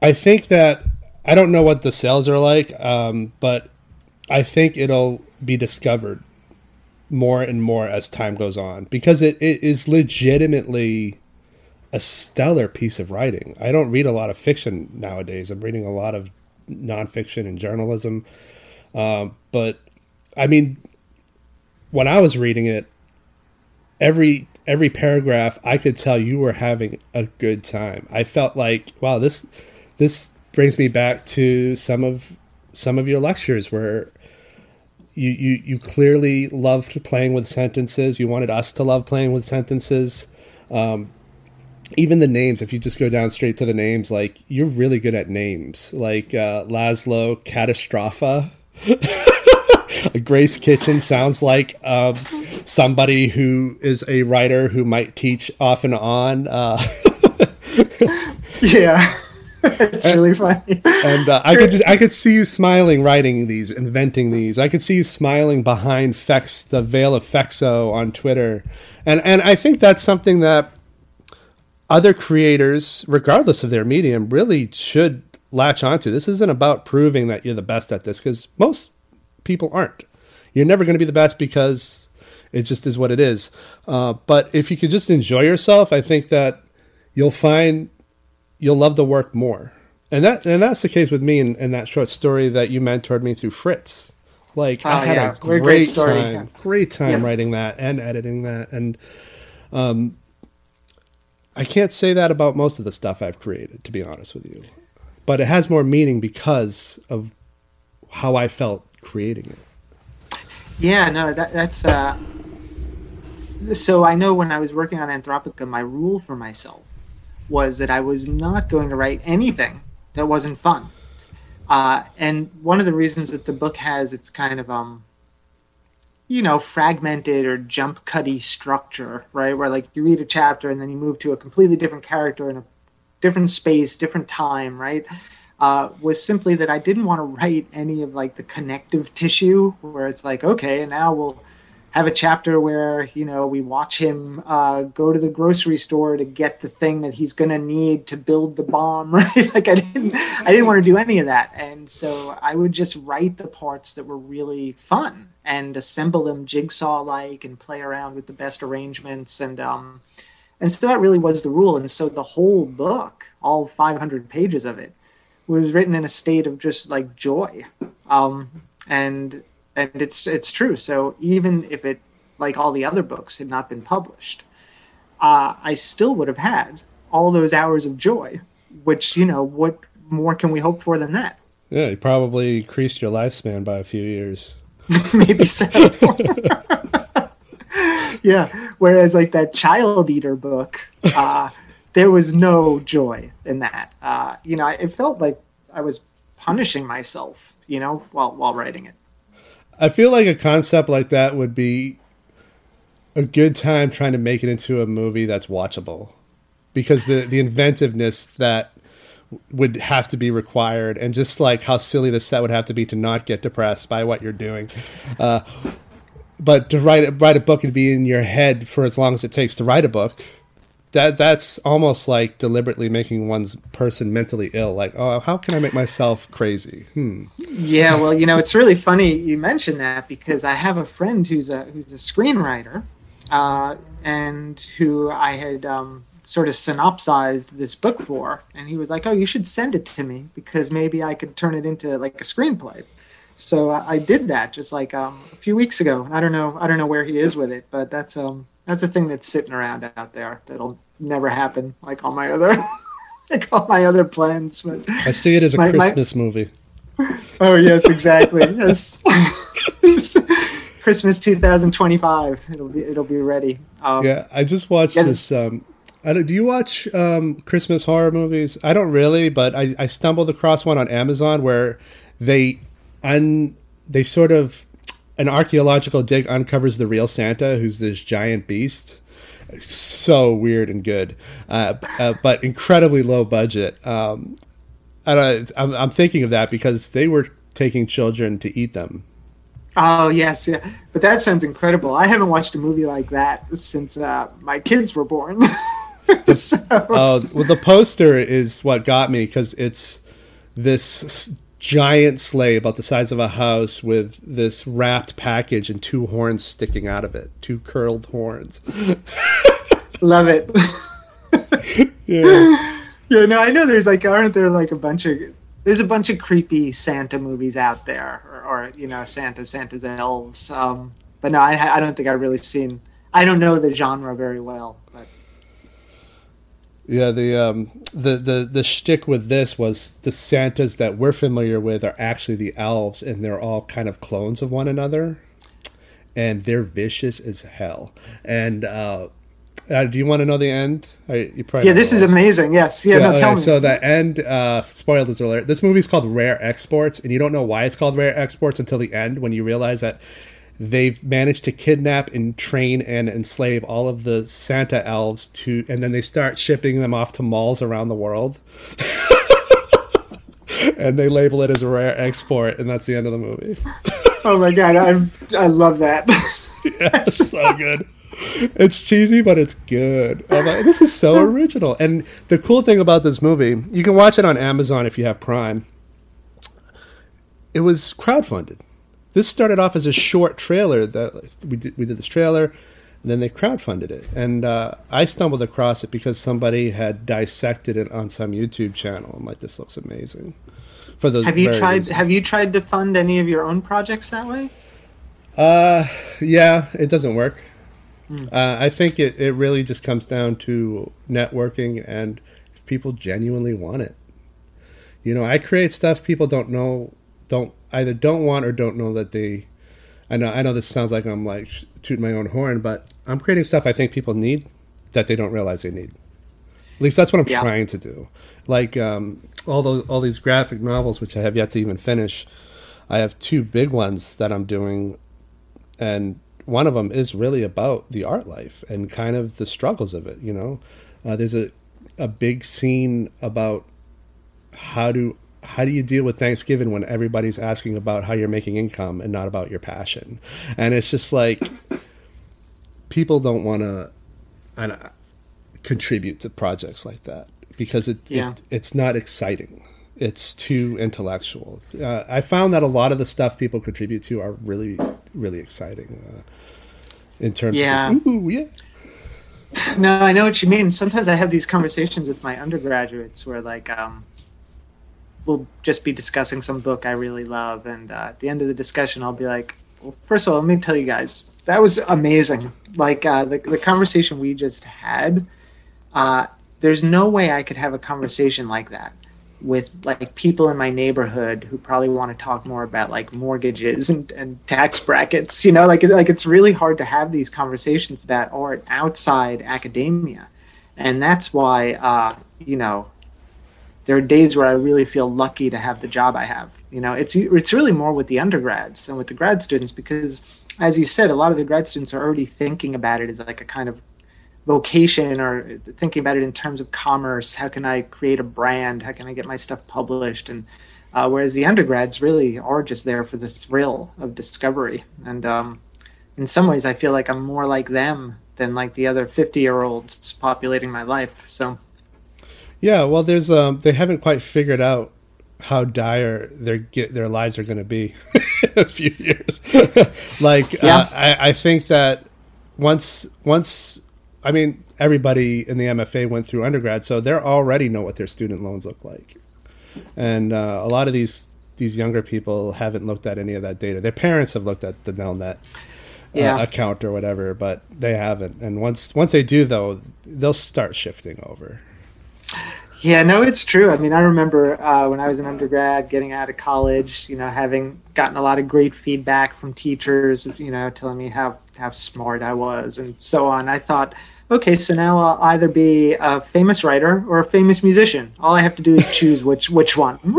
I think that I don't know what the sales are like, um, but I think it'll be discovered more and more as time goes on because it, it is legitimately a stellar piece of writing. I don't read a lot of fiction nowadays. I'm reading a lot of nonfiction and journalism. Um, but I mean, when I was reading it, every every paragraph, I could tell you were having a good time. I felt like, wow, this this brings me back to some of some of your lectures where you, you, you clearly loved playing with sentences. You wanted us to love playing with sentences. Um, even the names, if you just go down straight to the names, like you're really good at names, like uh, Laszlo Catastropha. Grace Kitchen sounds like um, somebody who is a writer who might teach off and on. Uh, yeah, it's really funny. And uh, I could just I could see you smiling writing these, inventing these. I could see you smiling behind Fex, the veil of Fexo on Twitter, and and I think that's something that other creators, regardless of their medium, really should latch onto. This isn't about proving that you're the best at this because most people aren't. You're never going to be the best because it just is what it is. Uh, but if you could just enjoy yourself, I think that you'll find you'll love the work more. And that and that's the case with me in, in that short story that you mentored me through Fritz. Like I ah, had yeah. a great, great time, yeah. great time yeah. writing that and editing that, and um, I can't say that about most of the stuff I've created, to be honest with you. But it has more meaning because of how I felt creating it. Yeah, no, that, that's. Uh, so I know when I was working on Anthropica, my rule for myself was that I was not going to write anything that wasn't fun. Uh, and one of the reasons that the book has its kind of um, you know fragmented or jump cutty structure right where like you read a chapter and then you move to a completely different character in a different space different time right uh, was simply that i didn't want to write any of like the connective tissue where it's like okay and now we'll have a chapter where you know we watch him uh, go to the grocery store to get the thing that he's going to need to build the bomb right? Like i didn't i didn't want to do any of that. And so i would just write the parts that were really fun and assemble them jigsaw like and play around with the best arrangements. And um and so that really was the rule. And so the whole book all 500 pages of it was written in a state of just like joy, um, and and it's it's true. So even if it like all the other books had not been published, uh, I still would have had all those hours of joy. Which you know, what more can we hope for than that? Yeah, you probably increased your lifespan by a few years. Maybe so. yeah. Whereas like that child eater book, uh, there was no joy in that. Uh, you know, it felt like I was punishing myself, you know, while while writing it. I feel like a concept like that would be a good time trying to make it into a movie that's watchable. Because the the inventiveness that would have to be required and just like how silly the set would have to be to not get depressed by what you're doing uh, but to write write a book and be in your head for as long as it takes to write a book that that's almost like deliberately making one's person mentally ill like oh how can i make myself crazy hmm yeah well you know it's really funny you mentioned that because i have a friend who's a who's a screenwriter uh, and who i had um, sort of synopsized this book for and he was like oh you should send it to me because maybe i could turn it into like a screenplay so I, I did that just like um, a few weeks ago. I don't know. I don't know where he is with it, but that's um that's a thing that's sitting around out there that'll never happen. Like all my other like all my other plans. But i see it as a my, christmas my... movie oh yes exactly yes christmas 2025 it'll be it'll be ready um, yeah i just watched yeah, this um do you watch um, Christmas horror movies? I don't really, but I, I stumbled across one on Amazon where they un they sort of an archaeological dig uncovers the real Santa, who's this giant beast. So weird and good, uh, uh, but incredibly low budget. Um, I I'm, I'm thinking of that because they were taking children to eat them. Oh yes, yeah. But that sounds incredible. I haven't watched a movie like that since uh, my kids were born. so. Oh well, the poster is what got me because it's this giant sleigh about the size of a house with this wrapped package and two horns sticking out of it, two curled horns. Love it. yeah. Yeah, no, I know there's like aren't there like a bunch of there's a bunch of creepy Santa movies out there or, or you know, Santa Santa's elves. Um but no, I I don't think I've really seen I don't know the genre very well, yeah, the um, the the the shtick with this was the Santas that we're familiar with are actually the elves, and they're all kind of clones of one another, and they're vicious as hell. And uh, uh, do you want to know the end? I, yeah, this is amazing. Yes, yeah. yeah no, okay, tell me. So the end, uh, spoilers alert. This movie's called Rare Exports, and you don't know why it's called Rare Exports until the end when you realize that they've managed to kidnap and train and enslave all of the Santa elves to, and then they start shipping them off to malls around the world. and they label it as a rare export, and that's the end of the movie. oh my god, I I love that. yeah, so good. It's cheesy, but it's good. Oh like, this is so original. And the cool thing about this movie, you can watch it on Amazon if you have Prime. It was crowdfunded. This started off as a short trailer that we did, we did this trailer, and then they crowdfunded it. And uh, I stumbled across it because somebody had dissected it on some YouTube channel. I'm like, this looks amazing. For those, have you tried? Reasons. Have you tried to fund any of your own projects that way? Uh, yeah, it doesn't work. Mm. Uh, I think it, it really just comes down to networking and if people genuinely want it. You know, I create stuff people don't know don't either don't want or don't know that they. I know I know this sounds like I'm like tooting my own horn, but I'm creating stuff I think people need that they don't realize they need. At least that's what I'm yeah. trying to do. Like um, all those all these graphic novels, which I have yet to even finish. I have two big ones that I'm doing, and one of them is really about the art life and kind of the struggles of it. You know, uh, there's a a big scene about how to how do you deal with Thanksgiving when everybody's asking about how you're making income and not about your passion? And it's just like people don't want to contribute to projects like that because it, yeah. it it's not exciting. It's too intellectual. Uh, I found that a lot of the stuff people contribute to are really, really exciting uh, in terms yeah. of just, ooh, yeah. No, I know what you mean. Sometimes I have these conversations with my undergraduates where, like, um, we'll just be discussing some book I really love, and uh, at the end of the discussion, I'll be like, well, first of all, let me tell you guys that was amazing. Like uh, the the conversation we just had. Uh, there's no way I could have a conversation like that with like people in my neighborhood who probably want to talk more about like mortgages and, and tax brackets you know like like it's really hard to have these conversations about art outside academia and that's why uh you know there are days where I really feel lucky to have the job I have. You know, it's it's really more with the undergrads than with the grad students because, as you said, a lot of the grad students are already thinking about it as like a kind of vocation or thinking about it in terms of commerce. How can I create a brand? How can I get my stuff published? And uh, whereas the undergrads really are just there for the thrill of discovery. And um, in some ways, I feel like I'm more like them than like the other 50 year olds populating my life. So. Yeah, well, there's um, they haven't quite figured out how dire their get their lives are going to be in a few years. like, yeah. uh, I, I think that once once I mean, everybody in the MFA went through undergrad, so they already know what their student loans look like. And uh, a lot of these these younger people haven't looked at any of that data. Their parents have looked at the Nelnet uh, account or whatever, but they haven't. And once once they do, though, they'll start shifting over. Yeah, no, it's true. I mean, I remember uh, when I was an undergrad, getting out of college, you know, having gotten a lot of great feedback from teachers, you know, telling me how how smart I was and so on. I thought okay, so now I'll either be a famous writer or a famous musician. All I have to do is choose which which one.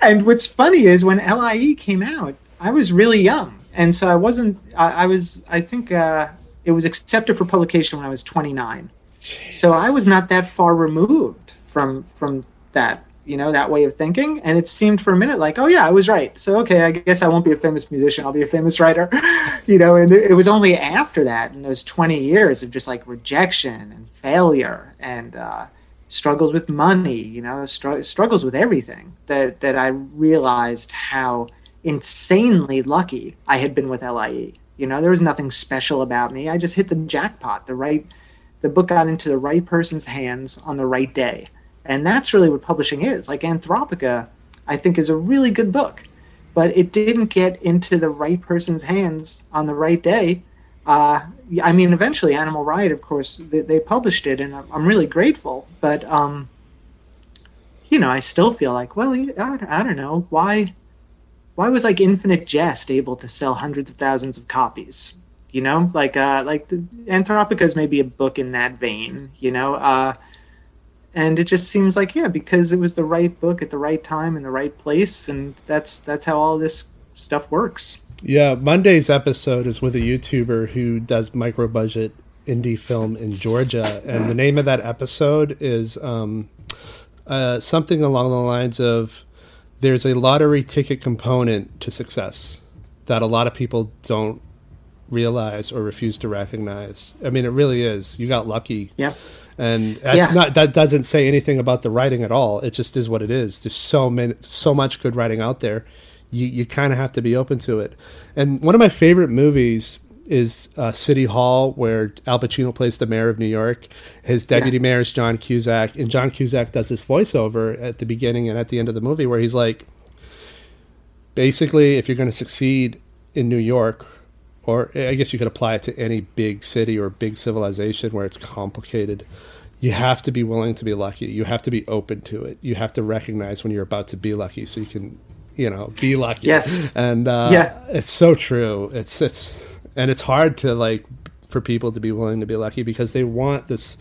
and what's funny is when LIE came out, I was really young, and so I wasn't. I, I was. I think uh, it was accepted for publication when I was 29. Jeez. So I was not that far removed from from that you know that way of thinking. And it seemed for a minute like oh yeah i was right. So okay i guess i won't be a famous musician. I'll be a famous writer. You know and it was only after that in those 20 years of just like rejection and failure and uh, struggles with money you know str- struggles with everything that that i realized how insanely lucky i had been with LIE you know there was nothing special about me. I just hit the jackpot the right the book got into the right person's hands on the right day and that's really what publishing is. Like Anthropica, I think is a really good book, but it didn't get into the right person's hands on the right day. Uh, I mean, eventually, Animal Riot, of course, they, they published it, and I'm, really grateful. But um, you know, I still feel like, well, I, I don't know why. Why was like Infinite Jest able to sell hundreds of thousands of copies? You know, like uh, like the, Anthropica is maybe a book in that vein. You know, uh, and it just seems like yeah because it was the right book at the right time in the right place and that's that's how all this stuff works yeah monday's episode is with a youtuber who does micro budget indie film in georgia and the name of that episode is um, uh, something along the lines of there's a lottery ticket component to success that a lot of people don't realize or refuse to recognize i mean it really is you got lucky yeah and that's yeah. not that doesn't say anything about the writing at all. It just is what it is. There's so many, so much good writing out there. You you kind of have to be open to it. And one of my favorite movies is uh, City Hall, where Al Pacino plays the mayor of New York. His deputy yeah. mayor is John Cusack, and John Cusack does this voiceover at the beginning and at the end of the movie where he's like, basically, if you're going to succeed in New York or I guess you could apply it to any big city or big civilization where it's complicated. You have to be willing to be lucky. You have to be open to it. You have to recognize when you're about to be lucky, so you can, you know, be lucky. Yes, and uh, yeah, it's so true. It's it's and it's hard to like for people to be willing to be lucky because they want this.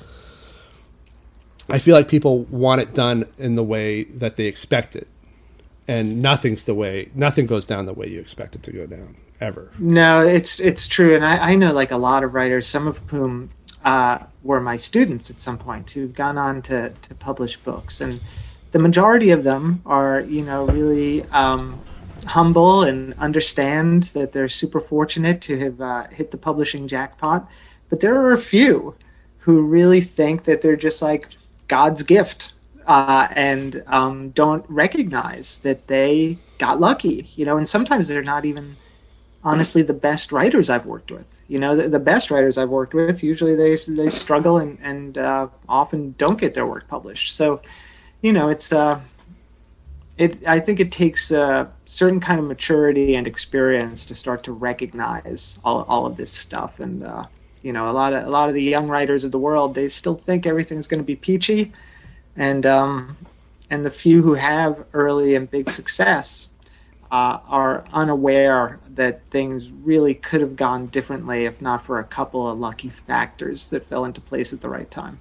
I feel like people want it done in the way that they expect it, and nothing's the way. Nothing goes down the way you expect it to go down ever. No, it's it's true, and I, I know like a lot of writers, some of whom uh, were my students at some point, who've gone on to to publish books, and the majority of them are you know really um, humble and understand that they're super fortunate to have uh, hit the publishing jackpot, but there are a few who really think that they're just like God's gift uh, and um, don't recognize that they got lucky, you know, and sometimes they're not even honestly the best writers I've worked with. You know, the, the best writers I've worked with usually they they struggle and and uh, often don't get their work published. So, you know, it's uh, it. I think it takes a certain kind of maturity and experience to start to recognize all all of this stuff, and uh, you know, a lot of a lot of the young writers of the world, they still think everything's going to be peachy, and um, and the few who have early and big success uh, are unaware that things really could have gone differently if not for a couple of lucky factors that fell into place at the right time.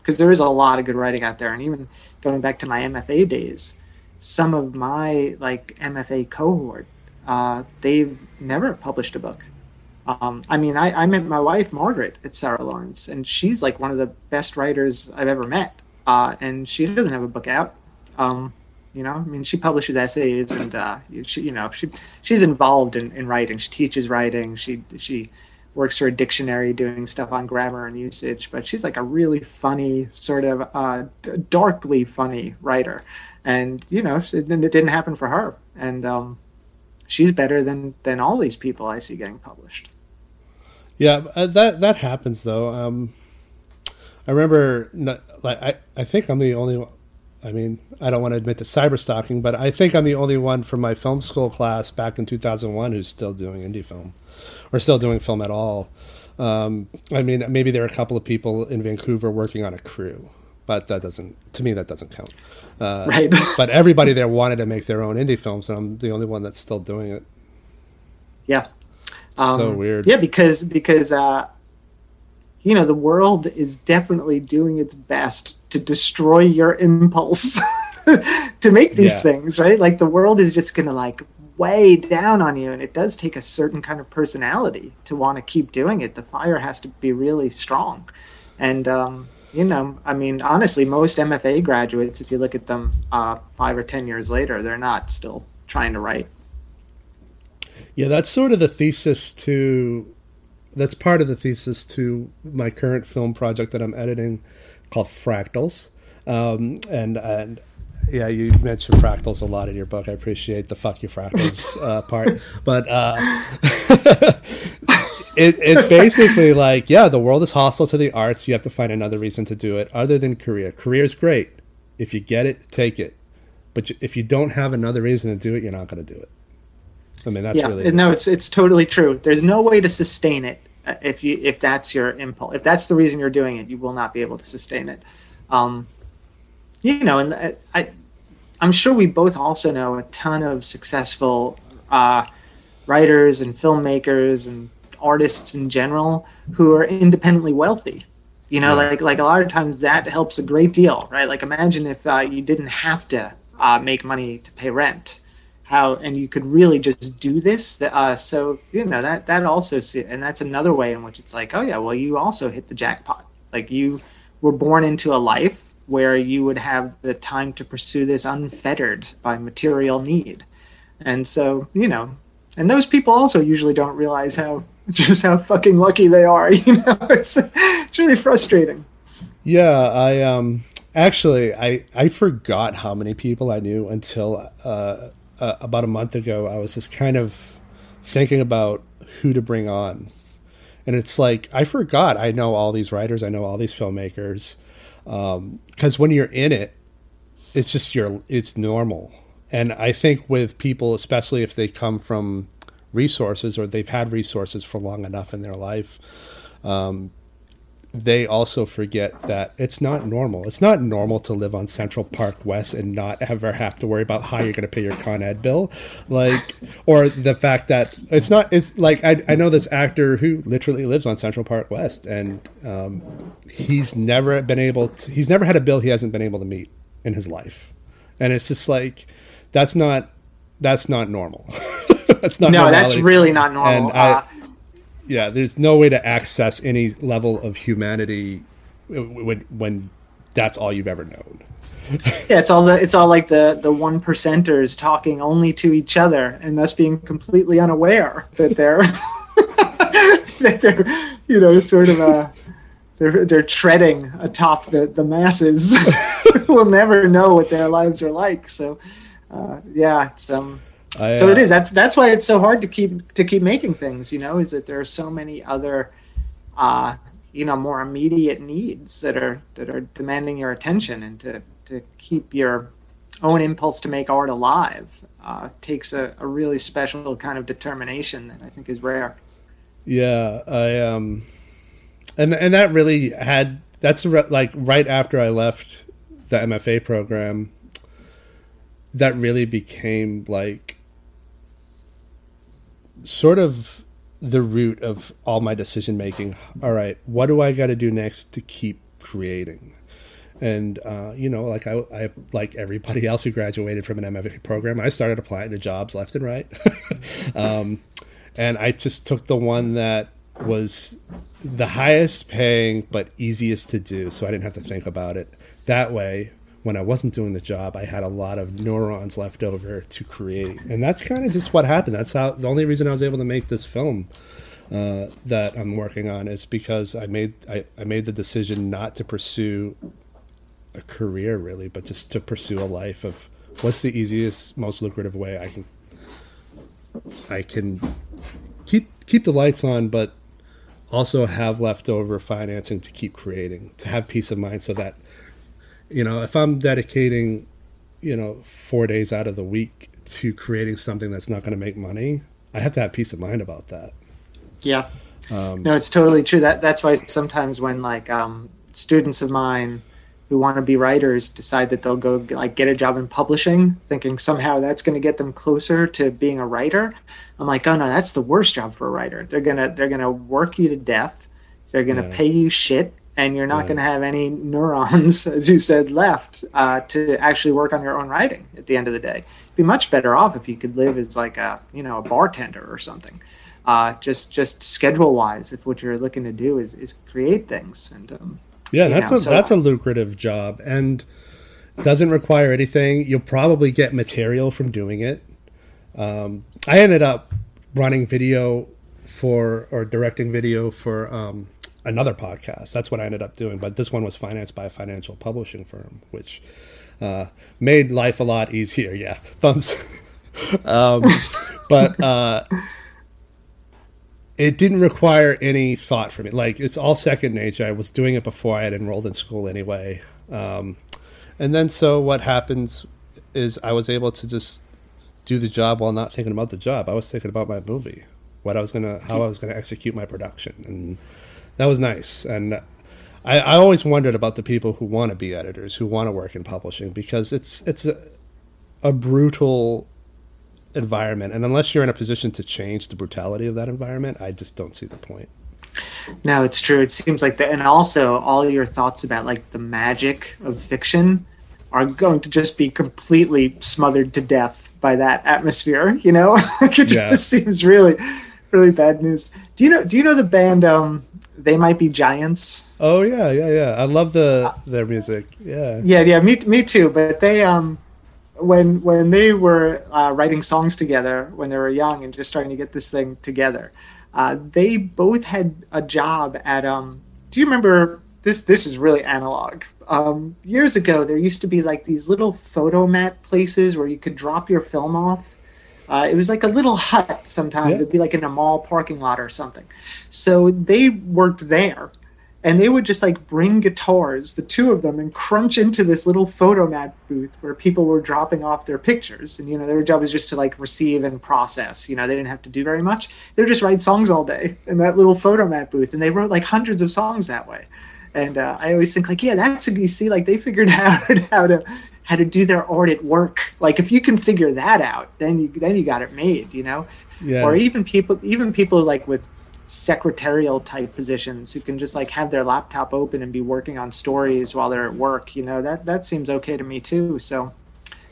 Because there is a lot of good writing out there, and even going back to my MFA days, some of my like MFA cohort, uh, they've never published a book. Um, I mean, I, I met my wife Margaret at Sarah Lawrence, and she's like one of the best writers I've ever met, uh, and she doesn't have a book out. Um, you know, I mean, she publishes essays and uh, she, you know, she she's involved in, in writing. She teaches writing. She she works for a dictionary doing stuff on grammar and usage. But she's like a really funny, sort of uh, darkly funny writer. And you know, it, didn't happen for her. And um, she's better than than all these people I see getting published. Yeah, uh, that that happens though. Um, I remember, like I, I think I'm the only I mean, I don't want to admit to cyber stalking, but I think I'm the only one from my film school class back in 2001 who's still doing indie film or still doing film at all. Um, I mean, maybe there are a couple of people in Vancouver working on a crew, but that doesn't, to me, that doesn't count. Uh, right. but everybody there wanted to make their own indie films, and I'm the only one that's still doing it. Yeah. Um, so weird. Yeah, because because uh, you know the world is definitely doing its best to destroy your impulse to make these yeah. things right? Like the world is just gonna like weigh down on you and it does take a certain kind of personality to want to keep doing it. The fire has to be really strong. And um, you know i mean honestly most mfa graduates if you look at them uh, five or ten years later they're not still trying to write. Yeah that's sort of the thesis to that's part of the thesis to my current film project that I'm editing called Fractals. Um, and and yeah, you mentioned fractals a lot in your book. I appreciate the "fuck you fractals" uh, part, but uh, it, it's basically like, yeah, the world is hostile to the arts. You have to find another reason to do it other than career. Career is great if you get it, take it. But if you don't have another reason to do it, you're not going to do it. I mean, that's yeah, really no, it's it's totally true. There's no way to sustain it if you if that's your impulse. If that's the reason you're doing it, you will not be able to sustain it. Um, you know, and uh, I, I'm sure we both also know a ton of successful uh, writers and filmmakers and artists in general who are independently wealthy. You know, like like a lot of times that helps a great deal, right? Like imagine if uh, you didn't have to uh, make money to pay rent how and you could really just do this uh, so you know that that also and that's another way in which it's like oh yeah well you also hit the jackpot. Like you were born into a life where you would have the time to pursue this unfettered by material need. And so you know and those people also usually don't realize how just how fucking lucky they are you know? It's it's really frustrating. Yeah i um actually i i forgot how many people i knew until uh uh, about a month ago, I was just kind of thinking about who to bring on. And it's like, I forgot I know all these writers, I know all these filmmakers. Because um, when you're in it, it's just your, it's normal. And I think with people, especially if they come from resources or they've had resources for long enough in their life, um, they also forget that it's not normal. It's not normal to live on Central Park West and not ever have to worry about how you're going to pay your Con Ed bill, like, or the fact that it's not. It's like I, I know this actor who literally lives on Central Park West, and um, he's never been able to. He's never had a bill he hasn't been able to meet in his life, and it's just like that's not that's not normal. that's not. No, normality. that's really not normal. And uh, I, yeah, there's no way to access any level of humanity when when that's all you've ever known. yeah, it's all the it's all like the the one percenters talking only to each other and thus being completely unaware that they're that they're you know sort of a they're they're treading atop the the masses who will never know what their lives are like. So uh, yeah, it's um I, so it uh, is. That's that's why it's so hard to keep to keep making things. You know, is that there are so many other, uh, you know, more immediate needs that are that are demanding your attention, and to to keep your own impulse to make art alive uh, takes a, a really special kind of determination that I think is rare. Yeah, I um, and and that really had that's re- like right after I left the MFA program. That really became like sort of the root of all my decision making. All right, what do I got to do next to keep creating? And uh, you know, like I, I, like everybody else who graduated from an MFA program, I started applying to jobs left and right, um, and I just took the one that was the highest paying but easiest to do, so I didn't have to think about it. That way, when I wasn't doing the job, I had a lot of neurons left over to create, and that's kind of just what happened. That's how the only reason I was able to make this film uh, that I'm working on is because I made I, I made the decision not to pursue a career really, but just to pursue a life of what's the easiest, most lucrative way I can I can keep keep the lights on, but also have leftover financing to keep creating, to have peace of mind, so that you know if I'm dedicating you know four days out of the week to creating something that's not going to make money, I have to have peace of mind about that. Yeah. Um, no, it's totally true. That that's why sometimes when like um, students of mine who want to be writers decide that they'll go like get a job in publishing thinking somehow that's going to get them closer to being a writer i'm like oh no that's the worst job for a writer they're going to they're going to work you to death they're going to yeah. pay you shit and you're not yeah. going to have any neurons as you said left uh, to actually work on your own writing at the end of the day You'd be much better off if you could live as like a you know a bartender or something uh, just just schedule wise if what you're looking to do is, is create things and um, yeah, that's know, a so that's a lucrative job and doesn't require anything. You'll probably get material from doing it. Um, I ended up running video for or directing video for um, another podcast. That's what I ended up doing. But this one was financed by a financial publishing firm, which uh, made life a lot easier. Yeah, thumbs. um, but uh, it didn't require any thought from me. Like it's all second nature. I was doing it before I had enrolled in school anyway. Um, and then so what happens is I was able to just do the job while not thinking about the job. I was thinking about my movie, what I was gonna, how I was gonna execute my production, and that was nice. And I, I always wondered about the people who want to be editors, who want to work in publishing, because it's it's a, a brutal environment. And unless you're in a position to change the brutality of that environment, I just don't see the point. No, it's true. It seems like that. And also, all your thoughts about like the magic of fiction are going to just be completely smothered to death by that atmosphere. You know, it yeah. just seems really, really bad news. Do you know? Do you know the band? Um, they might be giants. Oh yeah, yeah, yeah. I love the their music. Yeah. Yeah, yeah. Me, me too. But they um, when when they were uh, writing songs together when they were young and just starting to get this thing together, uh, they both had a job at. Um, do you remember this? This is really analog. Um, years ago, there used to be like these little Fotomat places where you could drop your film off. Uh, it was like a little hut sometimes. Yeah. It'd be like in a mall parking lot or something. So they worked there and they would just like bring guitars, the two of them, and crunch into this little Fotomat booth where people were dropping off their pictures. And you know, their job was just to like receive and process. You know, they didn't have to do very much. They would just write songs all day in that little Fotomat booth, and they wrote like hundreds of songs that way. And uh, I always think like, yeah, that's a, you see, like they figured out how to how to do their art at work. Like if you can figure that out, then you then you got it made. You know. Yeah. Or even people, even people like with secretarial type positions who can just like have their laptop open and be working on stories while they're at work you know that that seems okay to me too so,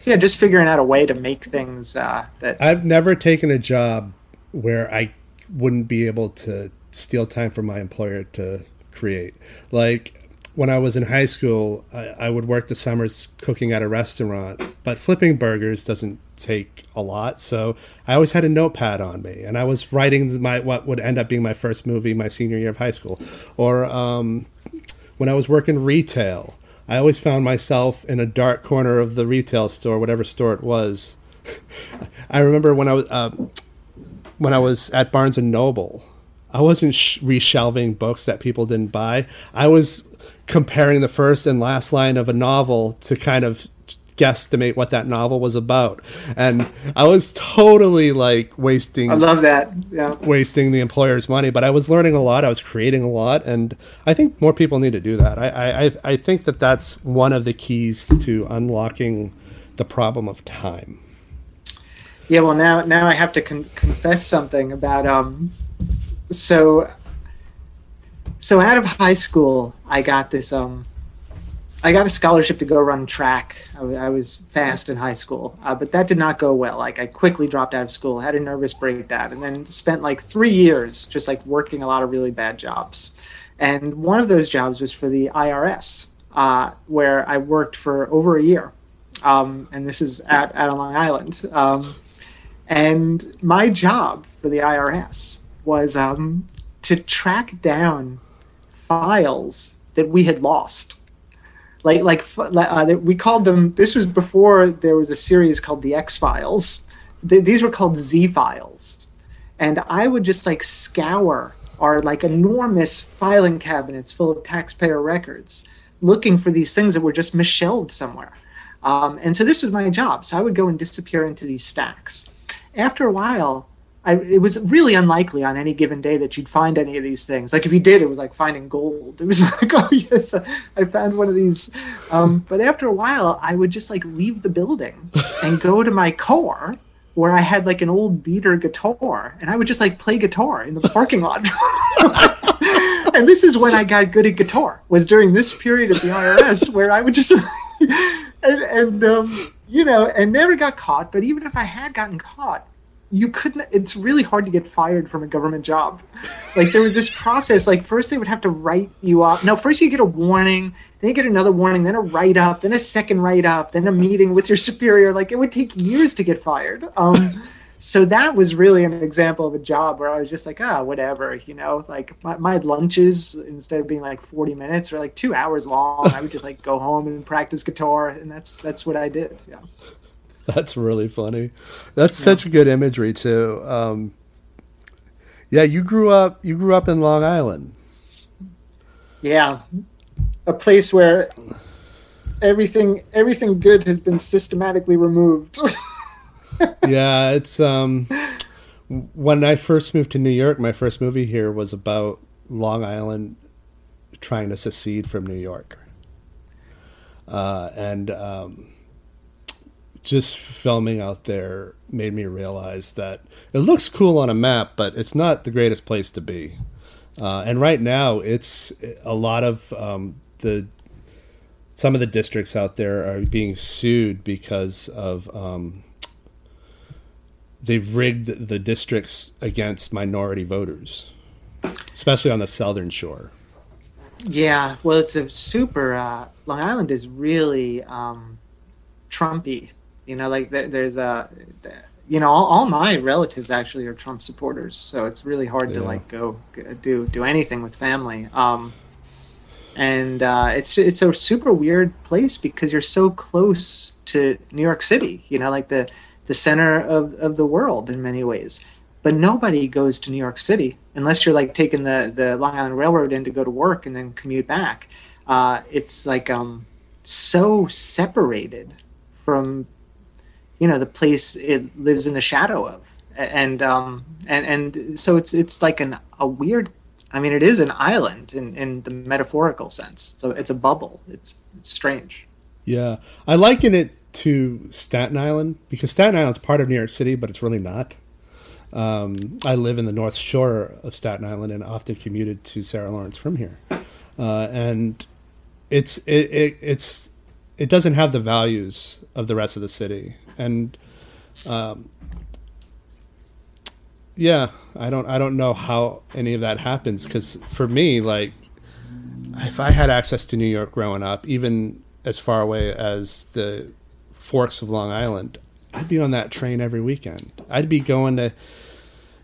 so yeah just figuring out a way to make things uh, that i've never taken a job where i wouldn't be able to steal time from my employer to create like when I was in high school, I, I, would work the summers cooking at a restaurant, but flipping burgers doesn't take a lot. So I always had a notepad on me, and I was writing my what would end up being my first movie my senior year of high school. Or um, when I was working retail, I always found myself in a dark corner of the retail store, whatever store it was. I remember when I was uh, when I was at Barnes and Noble. I wasn't sh- reshelving books that people didn't buy. I was comparing the first and last line of a novel to kind of guesstimate what that novel was about and i was totally like wasting I love that. Yeah. wasting the employer's money but i was learning a lot i was creating a lot and i think more people need to do that i i, I- think that that's one of the keys to unlocking the problem of time Yeah, well now now I have to con- confess something about um so so out of high school I got this um I got a scholarship to go run track. I I was fast in high school, uh, but that did not go well. Like I quickly dropped out of school, had a nervous breakdown, and then spent like three years just like working a lot of really bad jobs. And one of those jobs was for the IRS, uh, where I worked for over a year. Um, and this is at, at Long Island. Um, and my job for the IRS was um, to track down files that we had lost. Like, like uh, we called them. This was before there was a series called the X Files. Th- these were called Z Files, and I would just like scour our like enormous filing cabinets full of taxpayer records, looking for these things that were just misshelved somewhere. Um, and so this was my job. So I would go and disappear into these stacks. After a while, I, it was really unlikely on any given day that you'd find any of these things. Like if you did, it was like finding gold. It was like, oh yes, I found one of these. Um, but after a while, I would just like leave the building and go to my car where I had like an old beater guitar, and I would just like play guitar in the parking lot. and this is when I got good at guitar. Was during this period of the IRS where I would just and, and um, you know, and never got caught. But even if I had gotten caught, you couldn't. It's really hard to get fired from a government job. Like there was this process. Like first they would have to write you up. No, first you get a warning, then you get another warning, then a write up, then a second write up, then a meeting with your superior. Like it would take years to get fired. Um, so that was really an example of a job where I was just like, ah, whatever, you know, like my, my lunches instead of being like 40 minutes or like two hours long, I would just like go home and practice guitar. And that's, that's what I did. Yeah. That's really funny. That's such good imagery too. Um, yeah, you grew up. You grew up in Long Island. Yeah. A place where everything, everything good has been systematically removed. yeah, it's um when I first moved to New York, my first movie here was about Long Island trying to secede from New York. Uh, and um, just filming out there made me realize that it looks cool on a map, but it's not the greatest place to be. Uh, and right now, it's a lot of um, the some of the districts out there are being sued because of um, they've rigged the districts against minority voters, especially on the southern shore. Yeah, well, it's a super. Uh, Long Island is really um, Trumpy. You know, like there, there's a, you know, all, all, my relatives actually are Trump supporters, so it's really hard yeah. to like go do do anything with family. Um, and uh, it's it's a super weird place because you're so close to New York City. You know, like the the center of, of the world in many ways. But nobody goes to New York City unless you're like taking the, the Long Island Railroad in to go to work and then commute back. Uh, it's like um, so separated from, you know, the place it lives in the shadow of, and um, and and so it's it's like an a weird. I mean, it is an island in, in the metaphorical sense. So it's a bubble. It's, it's strange. Yeah, I liken it to Staten Island because Staten Island's part of New York City, but it's really not. Um, I live in the North Shore of Staten Island and often commuted to Sarah Lawrence from here, uh, and it's it, it, it's it doesn't have the values of the rest of the city, and um, yeah, I don't I don't know how any of that happens because for me, like if I had access to New York growing up, even as far away as the forks of Long Island, I'd be on that train every weekend. I'd be going to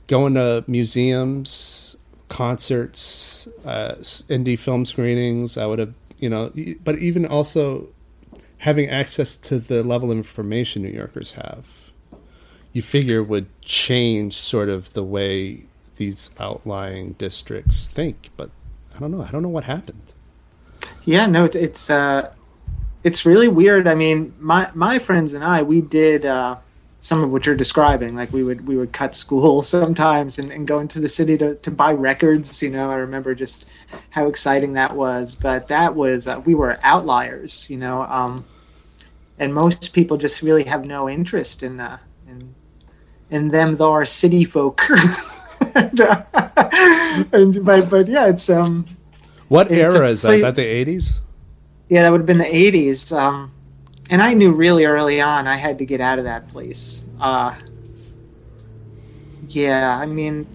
going to museums, concerts, uh, indie film screenings. I would have, you know, but even also having access to the level of information New Yorkers have, you figure would change sort of the way these outlying districts think. But I don't know. I don't know what happened. Yeah, no, it's it's uh, it's really weird. I mean, my my friends and I, we did uh, some of what you're describing. Like we would we would cut school sometimes and, and go into the city to, to buy records. You know, I remember just how exciting that was. But that was uh, we were outliers. You know, um, and most people just really have no interest in uh, in in them though are city folk. and, uh, and but but yeah, it's um. What It's era is that? the eighties? Yeah, that would have been the '80s. Um, and I knew really early on I had to get out of that place. Uh, yeah, I mean,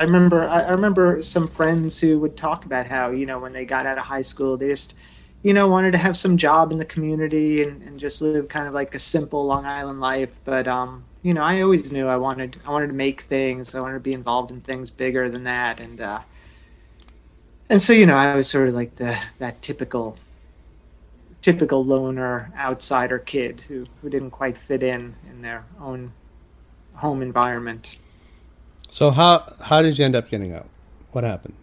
I remember I remember some friends who would talk about how you know when they got out of high school they just you know wanted to have some job in the community and, and just live kind of like a simple Long Island life. But um, you know, I always knew I wanted I wanted to make things. I wanted to be involved in things bigger than that, and uh, and so you know I was sort of like the that typical typical loner outsider kid who, who didn't quite fit in in their own home environment. So how how did you end up getting out? What happened?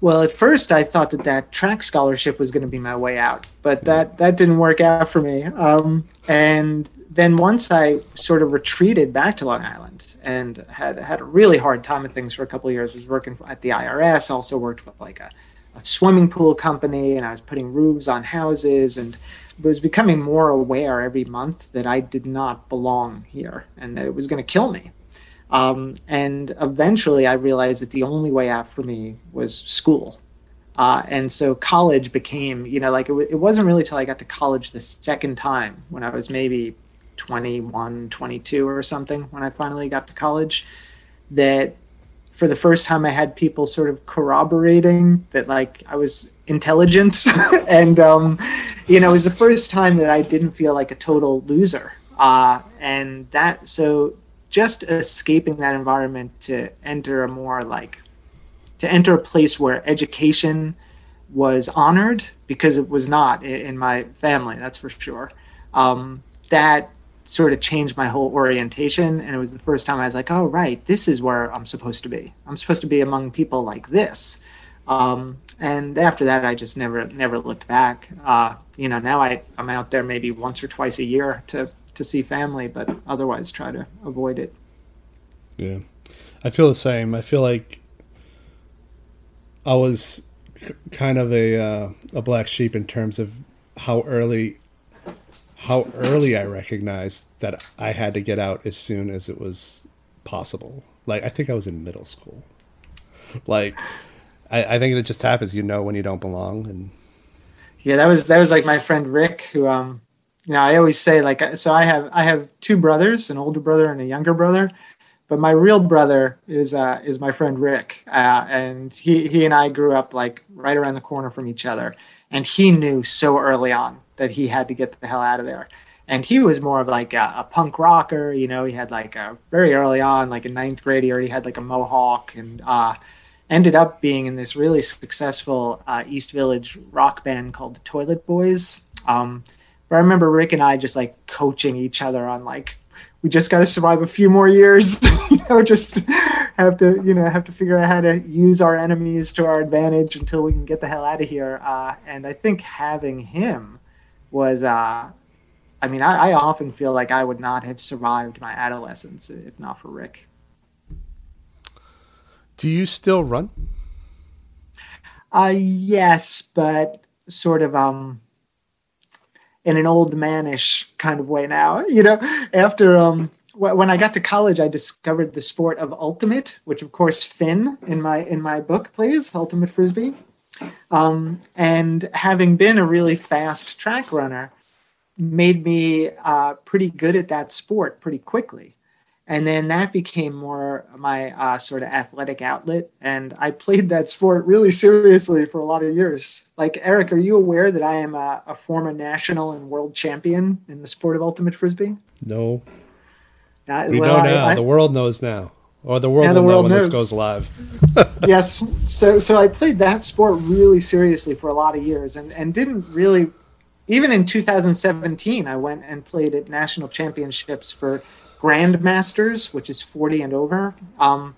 Well, at first I thought that that track scholarship was going to be my way out, but that that didn't work out for me. Um, and then once I sort of retreated back to Long Island and had had a really hard time with things for a couple of years, was working at the IRS, also worked with like a, a swimming pool company, and I was putting roofs on houses, and was becoming more aware every month that I did not belong here, and that it was going to kill me. Um, and eventually, I realized that the only way out for me was school. Uh, and so college became, you know, like it, w- it wasn't really till I got to college the second time when I was maybe 21, 22 or something when I finally got to college that for the first time I had people sort of corroborating that like I was intelligent and um, you know it was the first time that I didn't feel like a total loser uh, and that so just escaping that environment to enter a more like to enter a place where education was honored because it was not in my family that's for sure. Um, that sort of changed my whole orientation and it was the first time i was like oh right this is where i'm supposed to be. I'm supposed to be among people like this. Um, and after that i just never never looked back. Uh, you know now I, i'm out there maybe once or twice a year to to see family but otherwise try to avoid it Yeah, I feel the same. I feel like I was k- kind of a uh, a black sheep in terms of how early how early I recognized that I had to get out as soon as it was possible. Like I think I was in middle school. Like I, I think it just happens. You know when you don't belong, and Yeah, that was that was like my friend Rick, who um, you know, I always say like, so I have I have two brothers, an older brother and a younger brother, but my real brother is uh is my friend Rick, uh, and he he and I grew up like right around the corner from each other, and he knew so early on that he had to get the hell out of there. And he was more of like a, a punk rocker, you know. He had like a very early on, like in ninth grade, he already had like a mohawk, and uh, ended up being in this really successful uh, East Village rock band called the Toilet Boys. Um, but I remember Rick and I just like coaching each other on like, we just got to survive a few more years, you know, just have to, you know, have to figure out how to use our enemies to our advantage until we can get the hell out of here. Uh, and I think having him was, uh, I mean, I, I often feel like I would not have survived my adolescence if not for Rick. do you still run? Uh, yes, but sort of um in an old manish kind of way now. You know, after um wh- when I got to college, I discovered the sport of ultimate, which of course Finn in my in my book plays ultimate frisbee. Um, and having been a really fast track runner, made me uh, pretty good at that sport pretty quickly and then that became more my uh, sort of athletic outlet. And i played that sport really seriously for a lot of years. Like eric are you aware that i am a, a former national and world champion in the sport of ultimate frisbee? No, Uh, we well, know now. I- the world knows now, or the world Yeah, the will know world when this goes live. yes. So so i played that sport really seriously for a lot of years and and didn't really even in 2017 i went and played at national championships for grandmasters which is 40 and over um,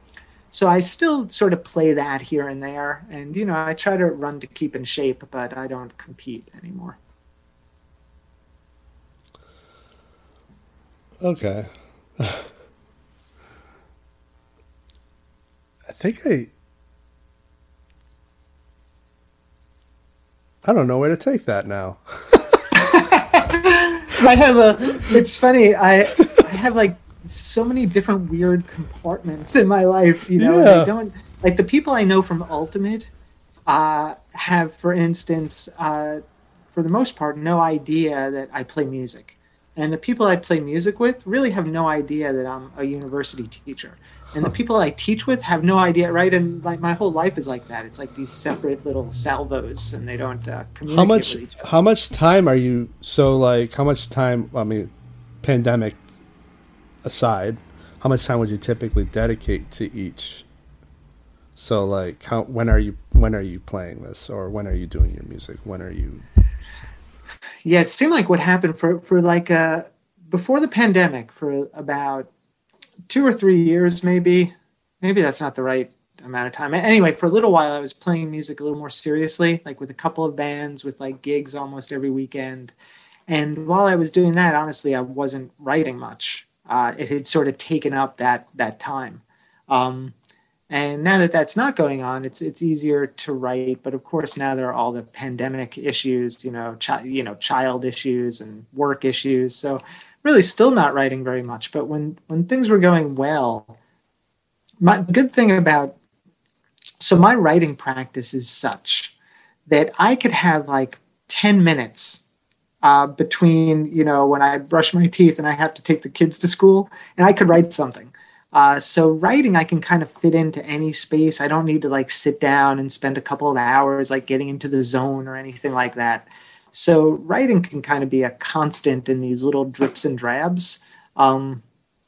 so I still sort of play that here and there, and you know I try to run to keep in shape, but I don't compete anymore. Okay. I think I. I don't know where to take that now. I have a. It's funny. I I have like so many different weird compartments in my life. You know, Yeah. I don't like the people I know from Ultimate. Uh, have, for instance, uh, for the most part, no idea that I play music, and the people I play music with really have no idea that I'm a university teacher. And the people I teach with have no idea, right? And like my whole life is like that. It's like these separate little salvos, and they don't uh, communicate How much? with each other. How much time are you? So, like, how much time? I mean, pandemic aside, how much time would you typically dedicate to each? So, like, how? When are you? When are you playing this, or when are you doing your music? When are you? Yeah, it seemed like what happened for for like uh before the pandemic for about two or three years, maybe. Maybe that's not the right amount of time. Anyway, for a little while, I was playing music a little more seriously, like with a couple of bands, with like gigs almost every weekend. And while I was doing that, honestly, I wasn't writing much. Uh, it had sort of taken up that that time. Um, and now that that's not going on, it's it's easier to write. But of course, now there are all the pandemic issues, you know, chi- you know, child issues and work issues. So really, still not writing very much. But when when things were going well, my good thing about so my writing practice is such that I could have like ten minutes uh, between you know when I brush my teeth and I have to take the kids to school, and I could write something. Uh, so writing, I can kind of fit into any space. I don't need to like sit down and spend a couple of hours like getting into the zone or anything like that. So writing can kind of be a constant in these little drips and drabs. Um,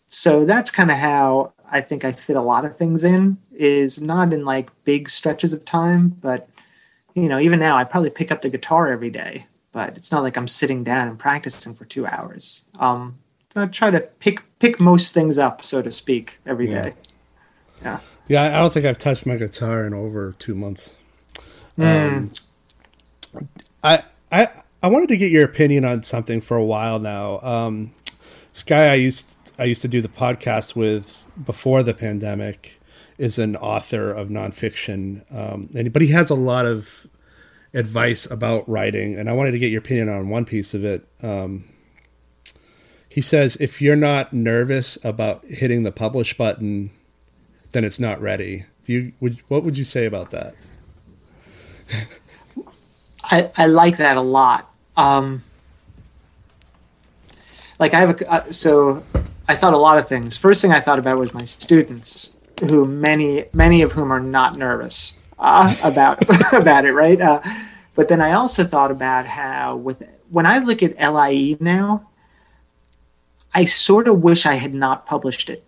so that's kind of how I think I fit a lot of things in. Is not in like big stretches of time, but you know, even now I probably pick up the guitar every day, but it's not like I'm sitting down and practicing for two hours. Um, so I try to pick pick most things up, so to speak, every Yeah. day. Yeah. Yeah, I don't think I've touched my guitar in over two months. Um, I I I wanted to get your opinion on something for a while now. Um, this guy I used I used to do the podcast with before the pandemic is an author of nonfiction, um, and but he has a lot of advice about writing, and I wanted to get your opinion on one piece of it. Um, he says if you're not nervous about hitting the publish button, then it's not ready. Do you would what would you say about that? I, I like that a lot. Um, like I have a uh, so I thought a lot of things. First thing I thought about was my students, who many many of whom are not nervous uh, about about it, right? Uh, but then I also thought about how with when I look at LIE now, I sort of wish I had not published it.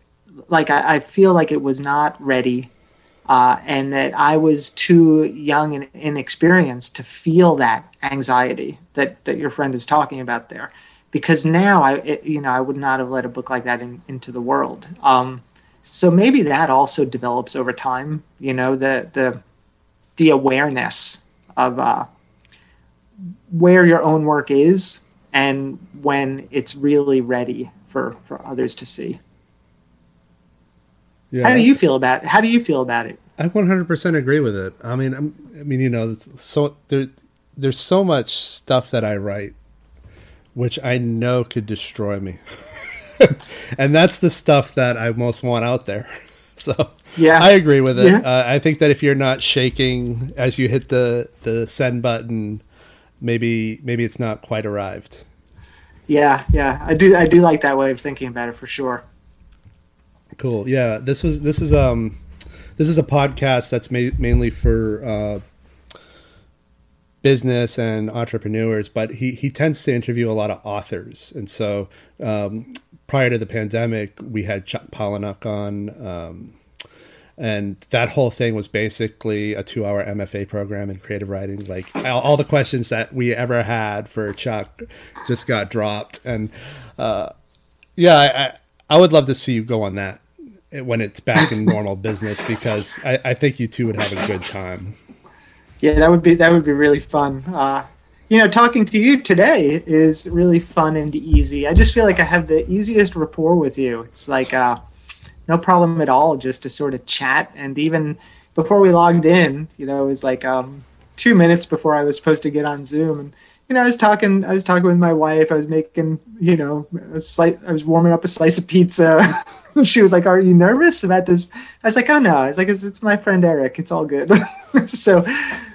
Like I, I feel like it was not ready uh, and that I was too young and inexperienced to feel that anxiety that that your friend is talking about there. Because now I, it, you know, I would not have let a book like that in, into the world. Um, so maybe that also develops over time. You know, the the the awareness of uh, where your own work is and when it's really ready for for others to see. Yeah, How do you feel about How do you feel about it? I 100% agree with it. I mean, I'm, I mean, you know, so there, there's so much stuff that I write, which I know could destroy me, and that's the stuff that I most want out there. So Yeah. I agree with it. Yeah. Uh, I think that if you're not shaking as you hit the the send button, maybe maybe it's not quite arrived. Yeah, yeah, I do. I do like that way of thinking about it for sure. Cool. Yeah, this was this is um this is a podcast that's ma- mainly for uh, business and entrepreneurs, but he he tends to interview a lot of authors, and so um, prior to the pandemic, we had Chuck Palahniuk on. Um, and that whole thing was basically a two-hour MFA program in creative writing. Like all, all the questions that we ever had for Chuck just got dropped, and uh, yeah, I, I would love to see you go on that when it's back in normal business because I, I think you two would have a good time. Yeah, that would be that would be really fun. Uh, you know, talking to you today is really fun and easy. I just feel like I have the easiest rapport with you. It's like uh, no problem at all just to sort of chat. And even before we logged in, you know, it was like um, two minutes before I was supposed to get on Zoom, and you know, I was talking, I was talking with my wife. I was making, you know, a slight, I was warming up a slice of pizza. she was like, "Are you nervous about this?" I was like, "Oh no!" I was like, "It's, it's my friend Eric. It's all good." so,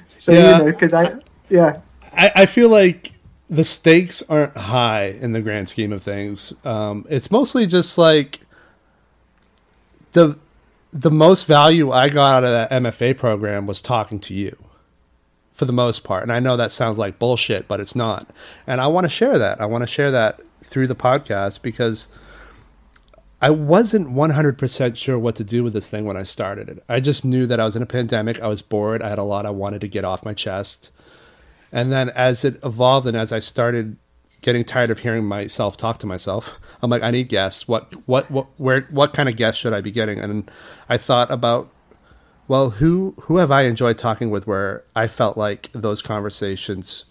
so yeah. you know, because I, yeah. I, I feel like the stakes aren't high in the grand scheme of things. Um, it's mostly just like the the most value I got out of that MFA program was talking to you for the most part. And I know that sounds like bullshit, but it's not. And I want to share that. I want to share that through the podcast because I wasn't 100% sure what to do with this thing when I started it. I just knew that I was in a pandemic. I was bored. I had a lot I wanted to get off my chest. And then as it evolved and as I started getting tired of hearing myself talk to myself, I'm like, I need guests. What, what, what, where, what kind of guests should I be getting? And I thought about, well, who, who have I enjoyed talking with where I felt like those conversations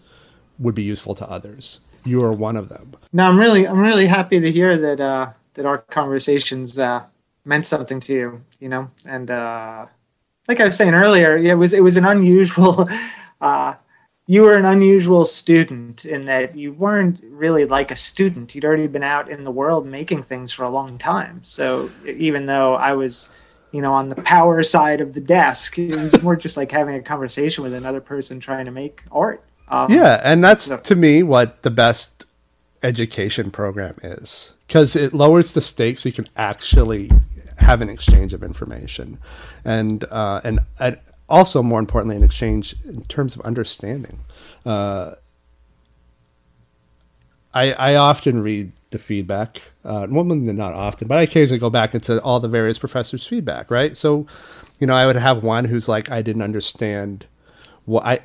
would be useful to others? You are one of them. No, I'm really, I'm really happy to hear that, uh, that our conversations, uh, meant something to you, you know, and, uh, like I was saying earlier, it was, it was an unusual, uh, you were an unusual student in that you weren't really like a student. You'd already been out in the world making things for a long time. So even though I was, you know, on the power side of the desk, it was more just like having a conversation with another person trying to make art. Um, yeah, and that's so. to me what the best education program is because it lowers the stakes. So you can actually have an exchange of information, and uh, and, and also more importantly an exchange in terms of understanding uh, I, I often read the feedback uh, well not often but i occasionally go back into all the various professors feedback right so you know i would have one who's like i didn't understand what i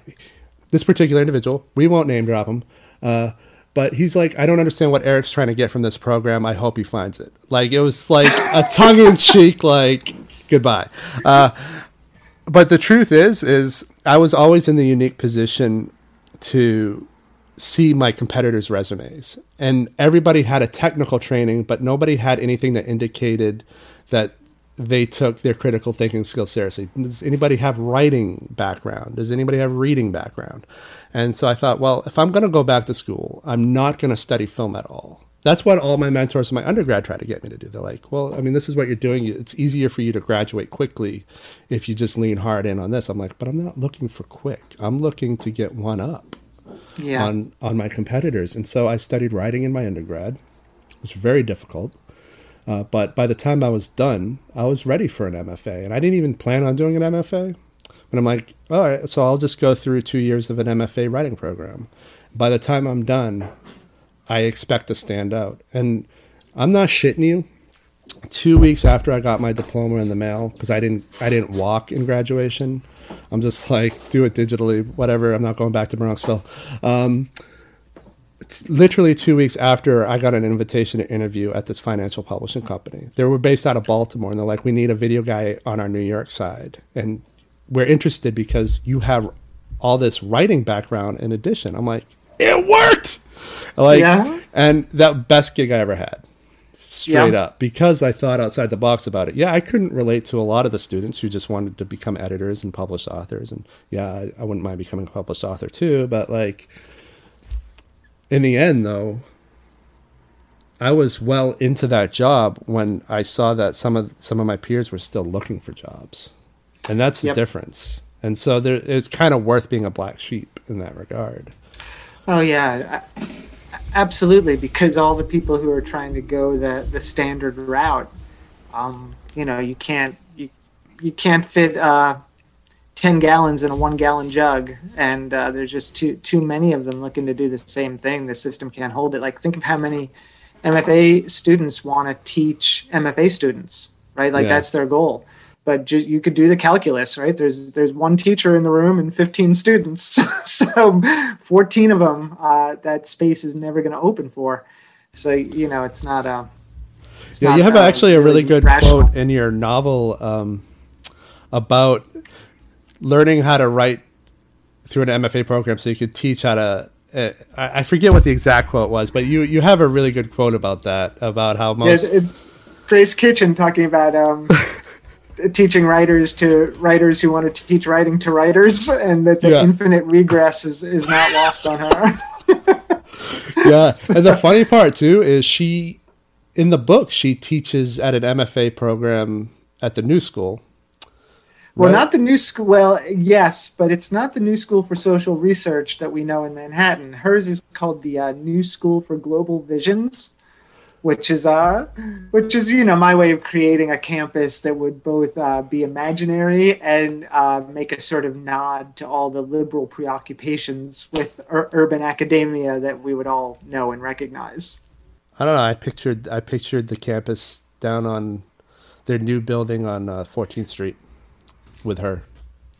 this particular individual we won't name drop him uh, but he's like, I don't understand what Eric's trying to get from this program. I hope he finds it. Like it was like a tongue in cheek, like goodbye. Uh, but the truth is, is I was always in the unique position to see my competitors' resumes, and everybody had a technical training, but nobody had anything that indicated that they took their critical thinking skills seriously. Does anybody have writing background? Does anybody have reading background? And so I thought, well, if I'm going to go back to school, I'm not going to study film at all that's what all my mentors in my undergrad try to get me to do. They're like, well, I mean, this is what you're doing. It's easier for you to graduate quickly if you just lean hard in on this. I'm like, but I'm not looking for quick. I'm looking to get one up yeah. on on my competitors. And so I studied writing in my undergrad. It was very difficult. Uh, but by the time I was done, I was ready for an MFA. And I didn't even plan on doing an MFA. But I'm like, all right, so I'll just go through two years of an MFA writing program. By the time I'm done, I expect to stand out. And I'm not shitting you. Two weeks after I got my diploma in the mail, because I didn't I didn't walk in graduation. I'm just like do it digitally, whatever. I'm not going back to Bronxville. Um, it's literally two weeks after I got an invitation to interview at this financial publishing company. They were based out of Baltimore, and they're like, "We need a video guy on our New York side, and we're interested because you have all this writing background in addition." I'm like, "It worked." Like, yeah. and that best gig I ever had, straight yeah. up, because I thought outside the box about it. Yeah, I couldn't relate to a lot of the students who just wanted to become editors and published authors, and yeah, I, I wouldn't mind becoming a published author too. But like, in the end, though, I was well into that job when I saw that some of some of my peers were still looking for jobs, and that's the yep. difference. And so there, it's kind of worth being a black sheep in that regard. Oh yeah, absolutely. Because all the people who are trying to go the the standard route, um, you know, you can't you you can't fit uh, ten gallons in a one gallon jug, and uh, there's just too too many of them looking to do the same thing. The system can't hold it. Like think of how many MFA students want to teach MFA students, right? Like yeah. that's their goal but ju- you could do the calculus right there's there's one teacher in the room and 15 students so 14 of them uh, that space is never going to open for so you know it's not a It's Yeah, not, you have uh, actually a really good rational. quote in your novel um, about learning how to write through an MFA program, so you could teach how to. Uh, I forget what the exact quote was, but you you have a really good quote about that about how Yeah, it's, most it's Grace Kitchen talking about um, teaching writers to writers who want to teach writing to writers, and that the Yeah. infinite regress is, is not lost on her. yeah. And the funny part too is she in the book she teaches at an MFA program at the New School. Well, right? not the new school. Well, yes, but it's not the new school for social research that we know in Manhattan. Hers is called the uh, New School for Global Visions, which is uh, which is you know my way of creating a campus that would both uh, be imaginary and uh, make a sort of nod to all the liberal preoccupations with ur- urban academia that we would all know and recognize. I don't know. I pictured I pictured the campus down on their new building on uh, 14th Street with her.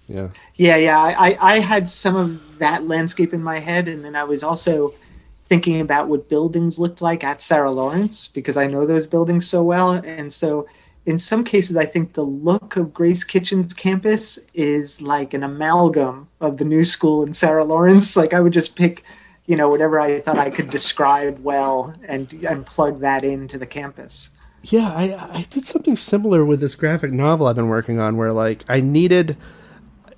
Yeah. Yeah, yeah. I, I- I had some of that landscape in my head, and then I was also thinking about what buildings looked like at Sarah Lawrence because I know those buildings so well. And so, in some cases, I think the look of Grace Kitchen's campus is like an amalgam of the new school and Sarah Lawrence. Like, I would just pick, you know, whatever I thought I could describe well and and plug that into the campus. Yeah, I I did something similar with this graphic novel I've been working on where like I needed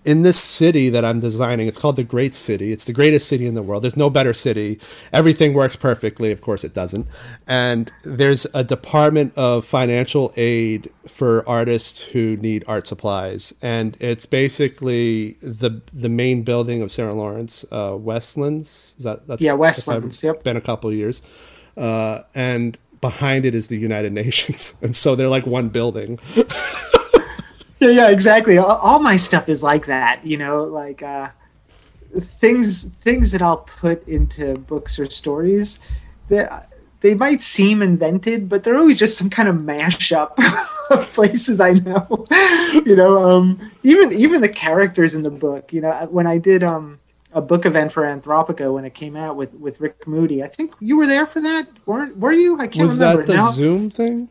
in this city that I'm designing, it's called the Great City. It's the greatest city in the world. There's no better city. Everything works perfectly. Of course, it doesn't. And there's a department of financial aid for artists who need art supplies. And it's basically the the main building of Sarah Lawrence, uh, Westlands. Is that that's Yeah, Westlands, yep. Been a couple of years, uh, and behind it is the United Nations, and so they're like one building. Yeah, yeah, exactly. All, all my stuff is like that, you know, like uh, things things that I'll put into books or stories. That they might seem invented, but they're always just some kind of mashup of places I know. you know, um, even even the characters in the book. You know, when I did um, a book event for Anthropica when it came out with with Rick Moody, I think you were there for that. Weren't were you? I can't Was remember Was that the now. Zoom thing?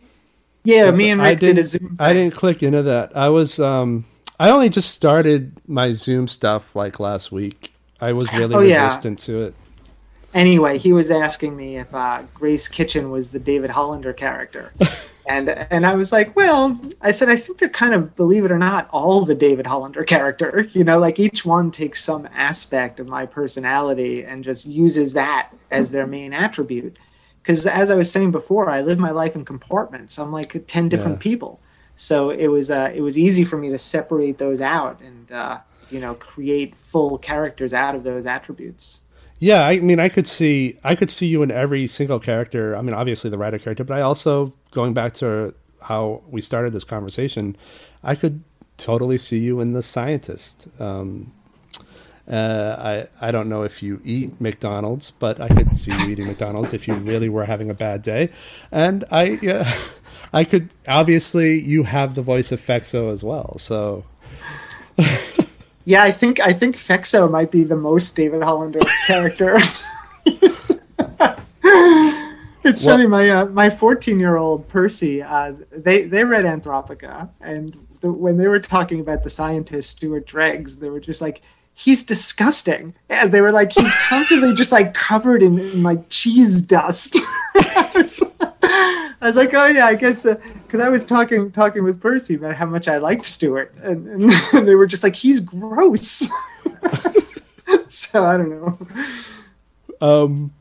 Yeah, me and I did a didn't- Zoom. I didn't click into that. I was um I only just started my Zoom stuff like last week. I was really Oh, yeah. resistant to it. anyway, he was asking me if uh, Grace Kitchen was the David Hollander character, and and I was like, well, I said I think they're kind of, believe it or not, all the David Hollander character. You know, like each one takes some aspect of my personality and just uses that as their main attribute. Because as I was saying before, I live my life in compartments. I'm like ten different Yeah. people, so it was uh, it was easy for me to separate those out and uh, you know create full characters out of those attributes. Yeah, I mean I could see I could see you in every single character. I mean obviously the writer character, but I also going back to how we started this conversation, I could totally see you in the scientist. Um, uh, I I don't know if you eat McDonald's, but I could see you eating McDonald's if you really were having a bad day, and I yeah, I could obviously you have the voice of Fexo as well, so Yeah, I think I think Fexo might be the most David Hollander character. it's funny. My uh, my fourteen year old Percy, uh, they they read Anthropica, and the, when they were talking about the scientist Stuart Dreggs, they were just like. He's disgusting. And they were like, he's constantly just like covered in, in like cheese dust. I, was, like, oh yeah, I guess because I was talking talking with Percy about how much I liked Stuart, and, and they were just like, he's gross. so I don't know. um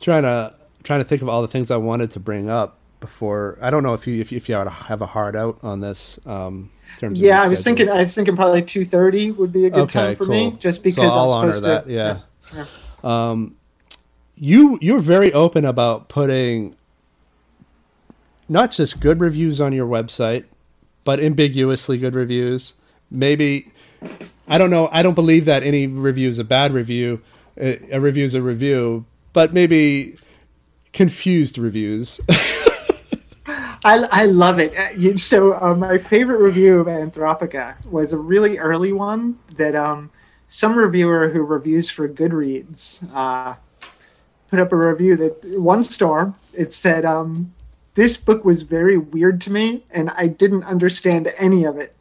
trying to trying to think of all the things I wanted to bring up before I don't know if you if you, if you have a hard out on this um Yeah, I was schedule. thinking I was thinking probably two thirty would be a good okay time for me, cool. just So because I'll I'm supposed that to. yeah. um you you're very open about putting not just good reviews on your website but ambiguously good reviews maybe I don't know I don't believe that any review is a bad review a, a review is a review but maybe confused reviews I, I love it. Uh, So uh, my favorite review of Anthropica was a really early one that um, some reviewer who reviews for Goodreads uh, put up a review that one star. It said, um, this book was very weird to me and I didn't understand any of it.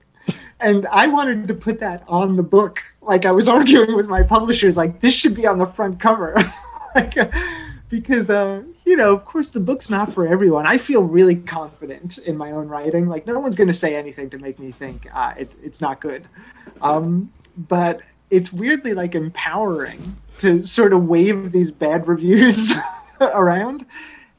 And I wanted to put that on the book. Like I was arguing with my publishers, like this should be on the front cover. like, because, uh, you know, of course the book's not for everyone. I feel really confident in my own writing. Like no one's going to say anything to make me think uh, it, it's not good. Um, but it's weirdly like empowering to sort of wave these bad reviews around.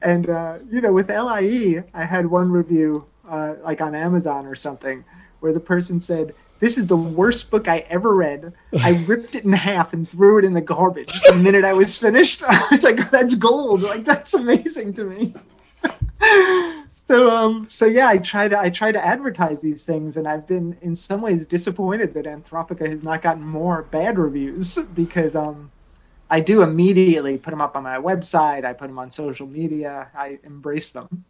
And uh, you know, with LIE, I had one review uh, like on Amazon or something where the person said, "This is the worst book I ever read. I ripped it in half and threw it in the garbage the minute I was finished." I was like, "That's gold! Like that's amazing to me." so um so yeah i try to i try to advertise these things and i've been in some ways disappointed that anthropica has not gotten more bad reviews because um I do immediately put them up on my website. I put them on social media. I embrace them.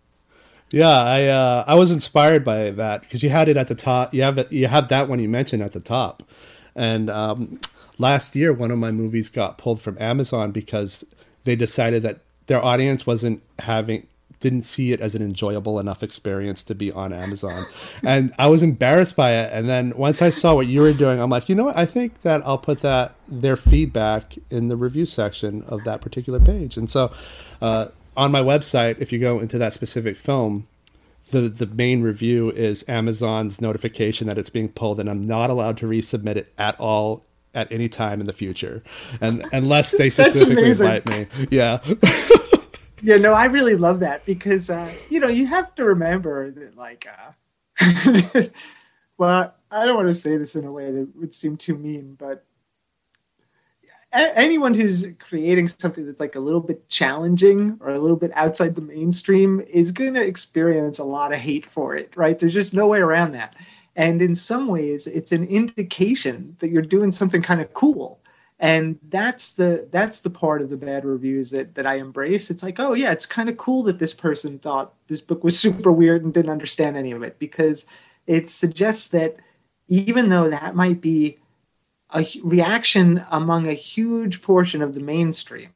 Yeah, I uh, I was inspired by that because you had it at the top. You have it, you have that one you mentioned at the top, and um, last year one of my movies got pulled from Amazon because they decided that their audience wasn't having didn't see it as an enjoyable enough experience to be on Amazon. and I was embarrassed by it. And then once I saw what you were doing, I'm like, you know what? I think that I'll put that their feedback in the review section of that particular page. And so uh, on my website, if you go into that specific film, the, the main review is Amazon's notification that it's being pulled, and I'm not allowed to resubmit it at all at any time in the future, and unless they specifically invite me. Yeah. yeah, no, I really love that because uh, you know you have to remember that like, uh, well, I don't want to say this in a way that would seem too mean, but anyone who's creating something that's like a little bit challenging or a little bit outside the mainstream is going to experience a lot of hate for it, right? There's just no way around that. And in some ways, it's an indication that you're doing something kind of cool and that's the that's the part of the bad reviews that that I embrace. It's like, oh yeah, it's kind of cool that this person thought this book was super weird and didn't understand any of it because it suggests that even though that might be a reaction among a huge portion of the mainstream,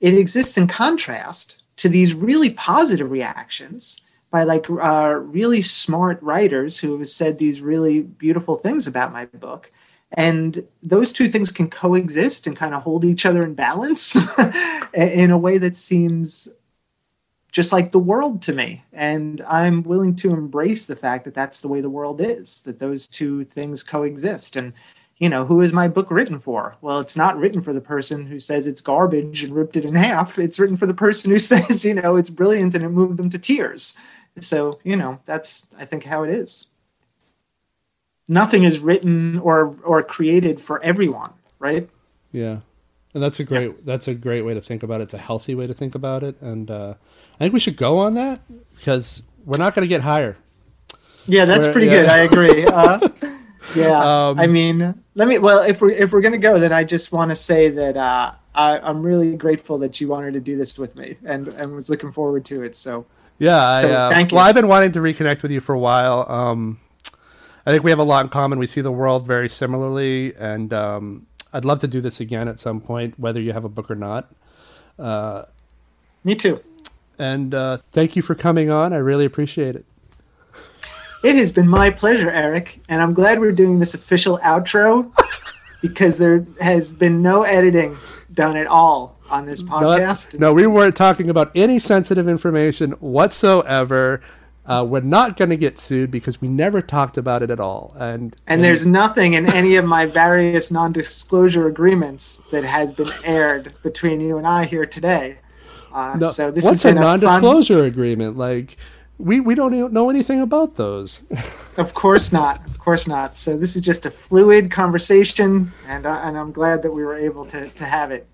it exists in contrast to these really positive reactions by like uh, really smart writers who have said these really beautiful things about my book. And those two things can coexist and kind of hold each other in balance in a way that seems just like the world to me. And i'm willing to embrace the fact that that's the way the world is that those two things coexist. And you know who is my book written for well it's not written for the person who says it's garbage and ripped it in half it's written for the person who says you know it's brilliant and it moved them to tears so you know that's i think how it is nothing is written or or created for everyone, right? Yeah, and that's a great yeah. that's a great way to think about it. It's a healthy way to think about it, and uh, I think we should go on that because we're not going to get higher. Yeah, that's we're, pretty yeah. good. I agree. Uh, yeah, um, I mean, let me. Well, if we're if we're going to go, then I just want to say that uh, I, am really grateful that you wanted to do this with me, and and was looking forward to it. So. Yeah, so I, uh, thank you. Well, I've been wanting to reconnect with you for a while. Um, I think we have a lot in common. We see the world very similarly, and um, I'd love to do this again at some point, whether you have a book or not. Uh, Me too. And uh, thank you for coming on. I really appreciate it. It has been my pleasure, Eric, and I'm glad we're doing this official outro because there has been no editing done at all on this podcast. No, no, we weren't talking about any sensitive information whatsoever. Uh, we're not going to get sued because we never talked about it at all. And, and, and there's nothing in any of my various non-disclosure agreements that has been aired between you and I here today. Uh, no, so this what's a non-disclosure fun... agreement? Like we we don't know anything about those. of course not. Of course not. So this is just a fluid conversation, and uh, and I'm glad that we were able to to have it.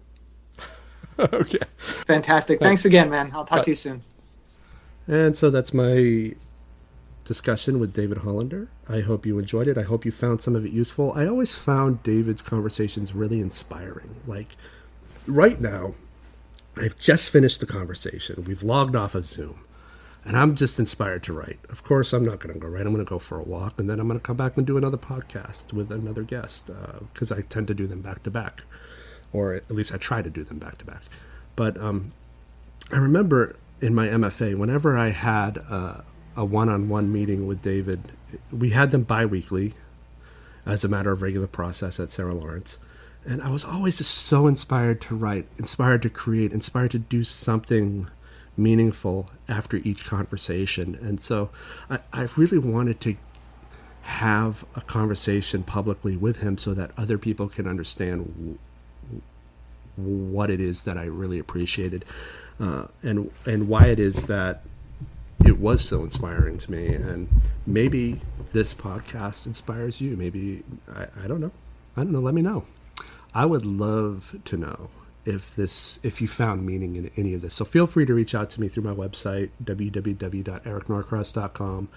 okay. Fantastic. Thanks. Thanks again, man. I'll talk to you soon. And so that's my discussion with David Hollander. I hope you enjoyed it. I hope you found some of it useful. I always found David's conversations really inspiring. Like right now, I've just finished the conversation. We've logged off of Zoom. And I'm just inspired to write. Of course, I'm not going to go write. I'm going to go for a walk, and then I'm going to come back and do another podcast with another guest because uh, I tend to do them back to back, or at least I try to do them back to back. But um, I remember in my MFA, whenever I had a, a one-on-one meeting with David, we had them biweekly, as a matter of regular process at Sarah Lawrence, and I was always just so inspired to write, inspired to create, inspired to do something meaningful after each conversation, and so I, I really wanted to have a conversation publicly with him so that other people can understand what it is that I really appreciated, uh, and and why it is that it was so inspiring to me. And maybe this podcast inspires you. Maybe I, I don't know. I don't know. Let me know. I would love to know if this if you found meaning in any of this. So feel free to reach out to me through my website www.ericnorcross.com.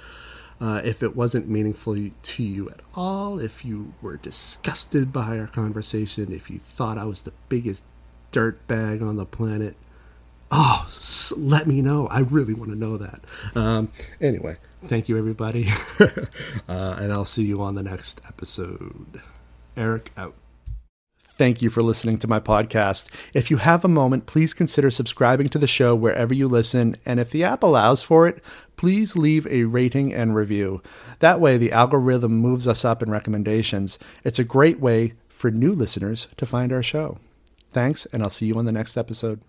Uh, if it wasn't meaningful to you at all, if you were disgusted by our conversation, if you thought I was the biggest dirt bag on the planet, oh, let me know. I really want to know that. Um, anyway, thank you, everybody. uh, and I'll see you on the next episode. Eric out. Thank you for listening to my podcast. If you have a moment, please consider subscribing to the show wherever you listen. And if the app allows for it, please leave a rating and review. That way, the algorithm moves us up in recommendations. It's a great way for new listeners to find our show. Thanks, and I'll see you on the next episode.